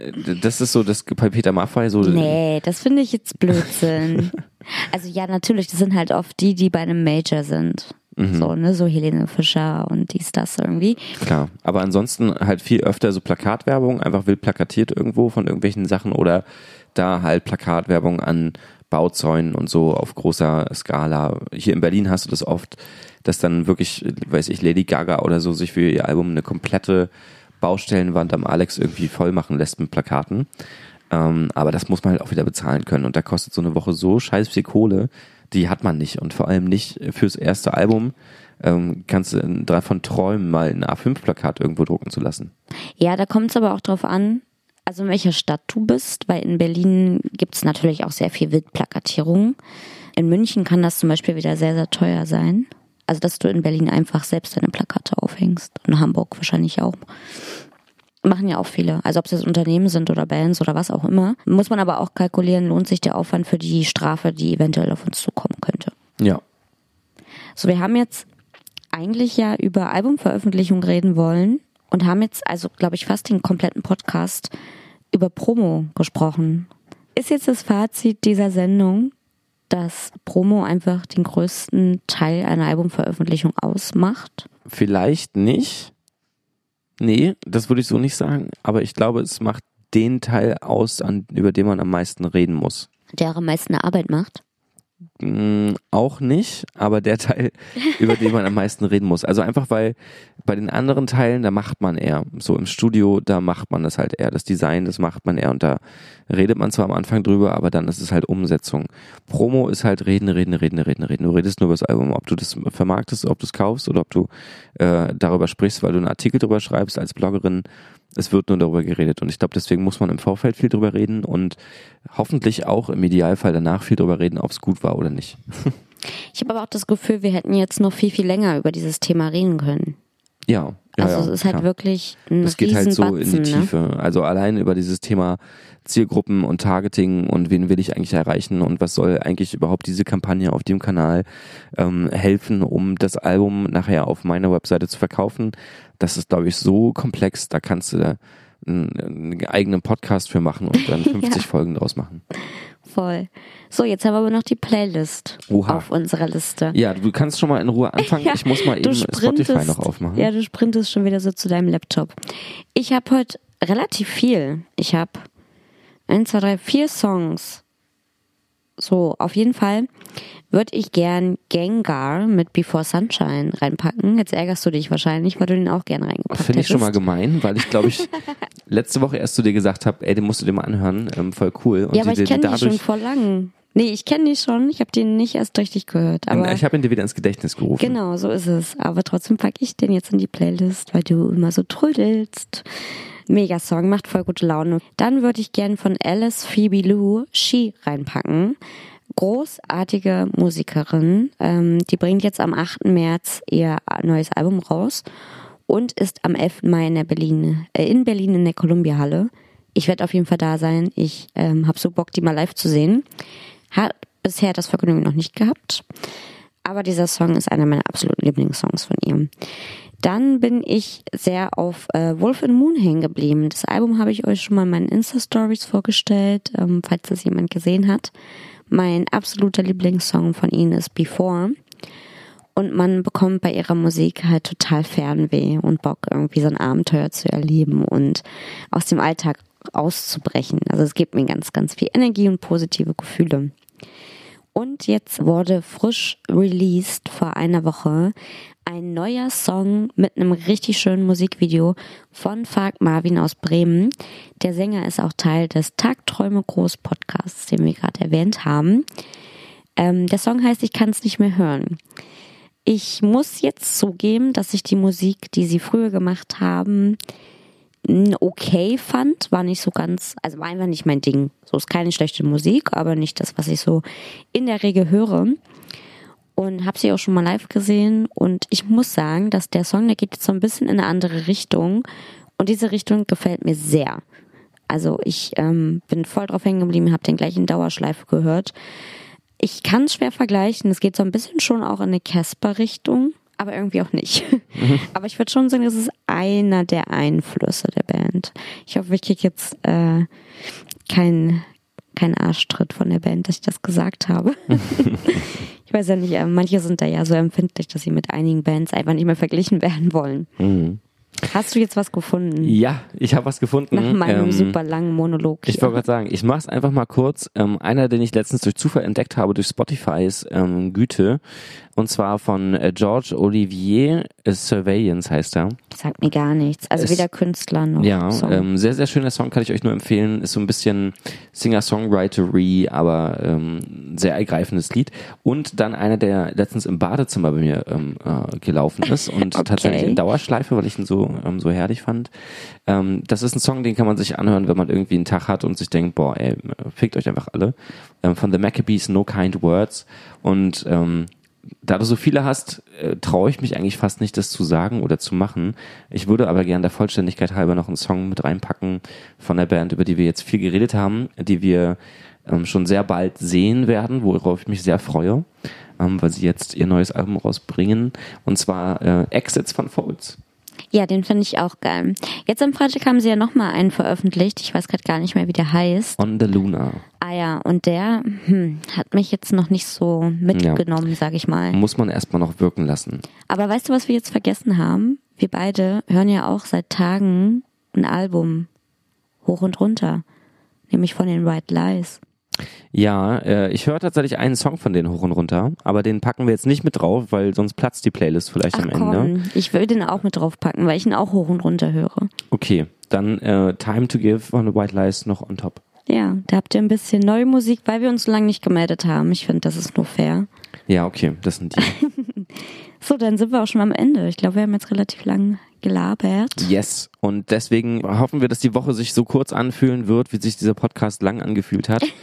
das ist so das bei Peter Maffay so. Nee, das finde ich jetzt Blödsinn. also ja, natürlich, das sind halt oft die, die bei einem Major sind. Mhm. So, ne, so Helene Fischer und dies, das irgendwie. Klar, aber ansonsten halt viel öfter so Plakatwerbung, einfach wild plakatiert irgendwo von irgendwelchen Sachen oder da halt Plakatwerbung an Bauzäunen und so auf großer Skala. Hier in Berlin hast du das oft, dass dann wirklich, weiß ich, Lady Gaga oder so sich für ihr Album eine komplette Baustellenwand am Alex irgendwie voll machen lässt mit Plakaten. Ähm, aber das muss man halt auch wieder bezahlen können. Und da kostet so eine Woche so scheiß viel Kohle, die hat man nicht. Und vor allem nicht fürs erste Album ähm, kannst du davon träumen, mal ein A5-Plakat irgendwo drucken zu lassen. Ja, da kommt es aber auch drauf an, also in welcher Stadt du bist, weil in Berlin gibt es natürlich auch sehr viel Wildplakatierung. In München kann das zum Beispiel wieder sehr, sehr teuer sein. Also, dass du in Berlin einfach selbst deine Plakate aufhängst. Und in Hamburg wahrscheinlich auch. Machen ja auch viele. Also, ob es jetzt Unternehmen sind oder Bands oder was auch immer. Muss man aber auch kalkulieren, lohnt sich der Aufwand für die Strafe, die eventuell auf uns zukommen könnte. Ja. So, wir haben jetzt eigentlich ja über Albumveröffentlichung reden wollen und haben jetzt also, glaube ich, fast den kompletten Podcast über Promo gesprochen. Ist jetzt das Fazit dieser Sendung, dass Promo einfach den größten Teil einer Albumveröffentlichung ausmacht? Vielleicht nicht. Nee, das würde ich so nicht sagen. Aber ich glaube, es macht den Teil aus, an, über den man am meisten reden muss. Der am meisten Arbeit macht? Mm, auch nicht, aber der Teil, über den man am meisten reden muss. Also einfach, weil bei den anderen Teilen, da macht man eher. So im Studio, da macht man das halt eher. Das Design, das macht man eher und da redet man zwar am Anfang drüber, aber dann ist es halt Umsetzung. Promo ist halt reden, reden, reden, reden, reden. Du redest nur über das Album, ob du das vermarktest, ob du es kaufst oder ob du äh, darüber sprichst, weil du einen Artikel drüber schreibst als Bloggerin es wird nur darüber geredet. Und ich glaube, deswegen muss man im Vorfeld viel drüber reden und hoffentlich auch im Idealfall danach viel drüber reden, ob es gut war oder nicht. Ich habe aber auch das Gefühl, wir hätten jetzt noch viel, viel länger über dieses Thema reden können. Ja. ja also ja, es ist halt klar. wirklich ein Das geht halt so Batzen, in die ne? Tiefe. Also allein über dieses Thema Zielgruppen und Targeting und wen will ich eigentlich erreichen und was soll eigentlich überhaupt diese Kampagne auf dem Kanal ähm, helfen, um das Album nachher auf meiner Webseite zu verkaufen das ist, glaube ich, so komplex, da kannst du da einen, einen eigenen Podcast für machen und dann 50 ja. Folgen draus machen. Voll. So, jetzt haben wir aber noch die Playlist Oha. auf unserer Liste. Ja, du kannst schon mal in Ruhe anfangen. Ja, ich muss mal eben Spotify noch aufmachen. Ja, du sprintest schon wieder so zu deinem Laptop. Ich habe heute relativ viel. Ich habe eins, zwei, drei, vier Songs. So, auf jeden Fall würde ich gern Gengar mit Before Sunshine reinpacken. Jetzt ärgerst du dich wahrscheinlich, weil du den auch gern reingepackt Finde ich schon mal gemein, weil ich glaube ich letzte Woche erst zu dir gesagt habe, ey, den musst du dir mal anhören, ähm, voll cool. Und ja, aber ich kenne die schon vor lang. Nee, ich kenne die schon, ich habe den nicht erst richtig gehört. Aber ich habe ihn dir wieder ins Gedächtnis gerufen. Genau, so ist es. Aber trotzdem packe ich den jetzt in die Playlist, weil du immer so trödelst. Mega Song, macht voll gute Laune. Dann würde ich gern von Alice Phoebe Lou She reinpacken großartige Musikerin. Ähm, die bringt jetzt am 8. März ihr neues Album raus und ist am 11. Mai in, der Berlin, äh, in Berlin in der Columbia Halle. Ich werde auf jeden Fall da sein. Ich ähm, habe so Bock, die mal live zu sehen. Hat bisher das Vergnügen noch nicht gehabt. Aber dieser Song ist einer meiner absoluten Lieblingssongs von ihr. Dann bin ich sehr auf äh, Wolf and Moon hängen geblieben. Das Album habe ich euch schon mal in meinen Insta-Stories vorgestellt, ähm, falls das jemand gesehen hat. Mein absoluter Lieblingssong von ihnen ist Before. Und man bekommt bei ihrer Musik halt total Fernweh und Bock, irgendwie so ein Abenteuer zu erleben und aus dem Alltag auszubrechen. Also es gibt mir ganz, ganz viel Energie und positive Gefühle. Und jetzt wurde frisch released vor einer Woche ein neuer Song mit einem richtig schönen Musikvideo von Falk Marvin aus Bremen. Der Sänger ist auch Teil des Tagträume Groß Podcasts, den wir gerade erwähnt haben. Ähm, der Song heißt Ich kann es nicht mehr hören. Ich muss jetzt zugeben, dass ich die Musik, die sie früher gemacht haben, okay fand, war nicht so ganz, also war einfach nicht mein Ding. So ist keine schlechte Musik, aber nicht das, was ich so in der Regel höre. Und habe sie auch schon mal live gesehen und ich muss sagen, dass der Song, der geht jetzt so ein bisschen in eine andere Richtung und diese Richtung gefällt mir sehr. Also ich ähm, bin voll drauf hängen geblieben, habe den gleichen Dauerschleife gehört. Ich kann es schwer vergleichen. Es geht so ein bisschen schon auch in eine Casper-Richtung aber irgendwie auch nicht. Mhm. Aber ich würde schon sagen, das ist einer der Einflüsse der Band. Ich hoffe, ich kriege jetzt äh, keinen kein Arschtritt von der Band, dass ich das gesagt habe. ich weiß ja nicht, äh, manche sind da ja so empfindlich, dass sie mit einigen Bands einfach nicht mehr verglichen werden wollen. Mhm. Hast du jetzt was gefunden? Ja, ich habe was gefunden. Nach meinem ähm, super langen Monolog. Ich wollte gerade sagen, ich mache es einfach mal kurz. Ähm, einer, den ich letztens durch Zufall entdeckt habe, durch Spotifys ähm, Güte, und zwar von äh, George Olivier äh, Surveillance heißt er. Sagt mir gar nichts. Also es, weder Künstler noch Ja, ähm, sehr, sehr schöner Song, kann ich euch nur empfehlen. Ist so ein bisschen Singer-Songwritery, aber ähm, sehr ergreifendes Lied. Und dann einer, der letztens im Badezimmer bei mir ähm, äh, gelaufen ist und okay. tatsächlich in Dauerschleife, weil ich ihn so, ähm, so herrlich fand. Ähm, das ist ein Song, den kann man sich anhören, wenn man irgendwie einen Tag hat und sich denkt, boah, ey, fickt euch einfach alle. Ähm, von The Maccabees, No Kind Words. Und ähm, da du so viele hast, äh, traue ich mich eigentlich fast nicht, das zu sagen oder zu machen. Ich würde aber gerne der Vollständigkeit halber noch einen Song mit reinpacken von der Band, über die wir jetzt viel geredet haben, die wir ähm, schon sehr bald sehen werden, worauf ich mich sehr freue, ähm, weil sie jetzt ihr neues Album rausbringen. Und zwar äh, Exits von Folds. Ja, den finde ich auch geil. Jetzt am Freitag haben sie ja nochmal einen veröffentlicht. Ich weiß gerade gar nicht mehr, wie der heißt. On the Luna. Ah ja, und der hm, hat mich jetzt noch nicht so mitgenommen, ja. sag ich mal. Muss man erstmal noch wirken lassen. Aber weißt du, was wir jetzt vergessen haben? Wir beide hören ja auch seit Tagen ein Album hoch und runter. Nämlich von den White Lies. Ja, äh, ich höre tatsächlich einen Song von denen hoch und runter, aber den packen wir jetzt nicht mit drauf, weil sonst platzt die Playlist vielleicht Ach, am komm. Ende. Ich will den auch mit drauf packen, weil ich ihn auch hoch und runter höre. Okay, dann äh, Time to Give von The White Lies noch on top. Ja, da habt ihr ein bisschen neue Musik, weil wir uns so lange nicht gemeldet haben. Ich finde, das ist nur fair. Ja, okay, das sind die. so, dann sind wir auch schon am Ende. Ich glaube, wir haben jetzt relativ lang gelabert. Yes. Und deswegen hoffen wir, dass die Woche sich so kurz anfühlen wird, wie sich dieser Podcast lang angefühlt hat.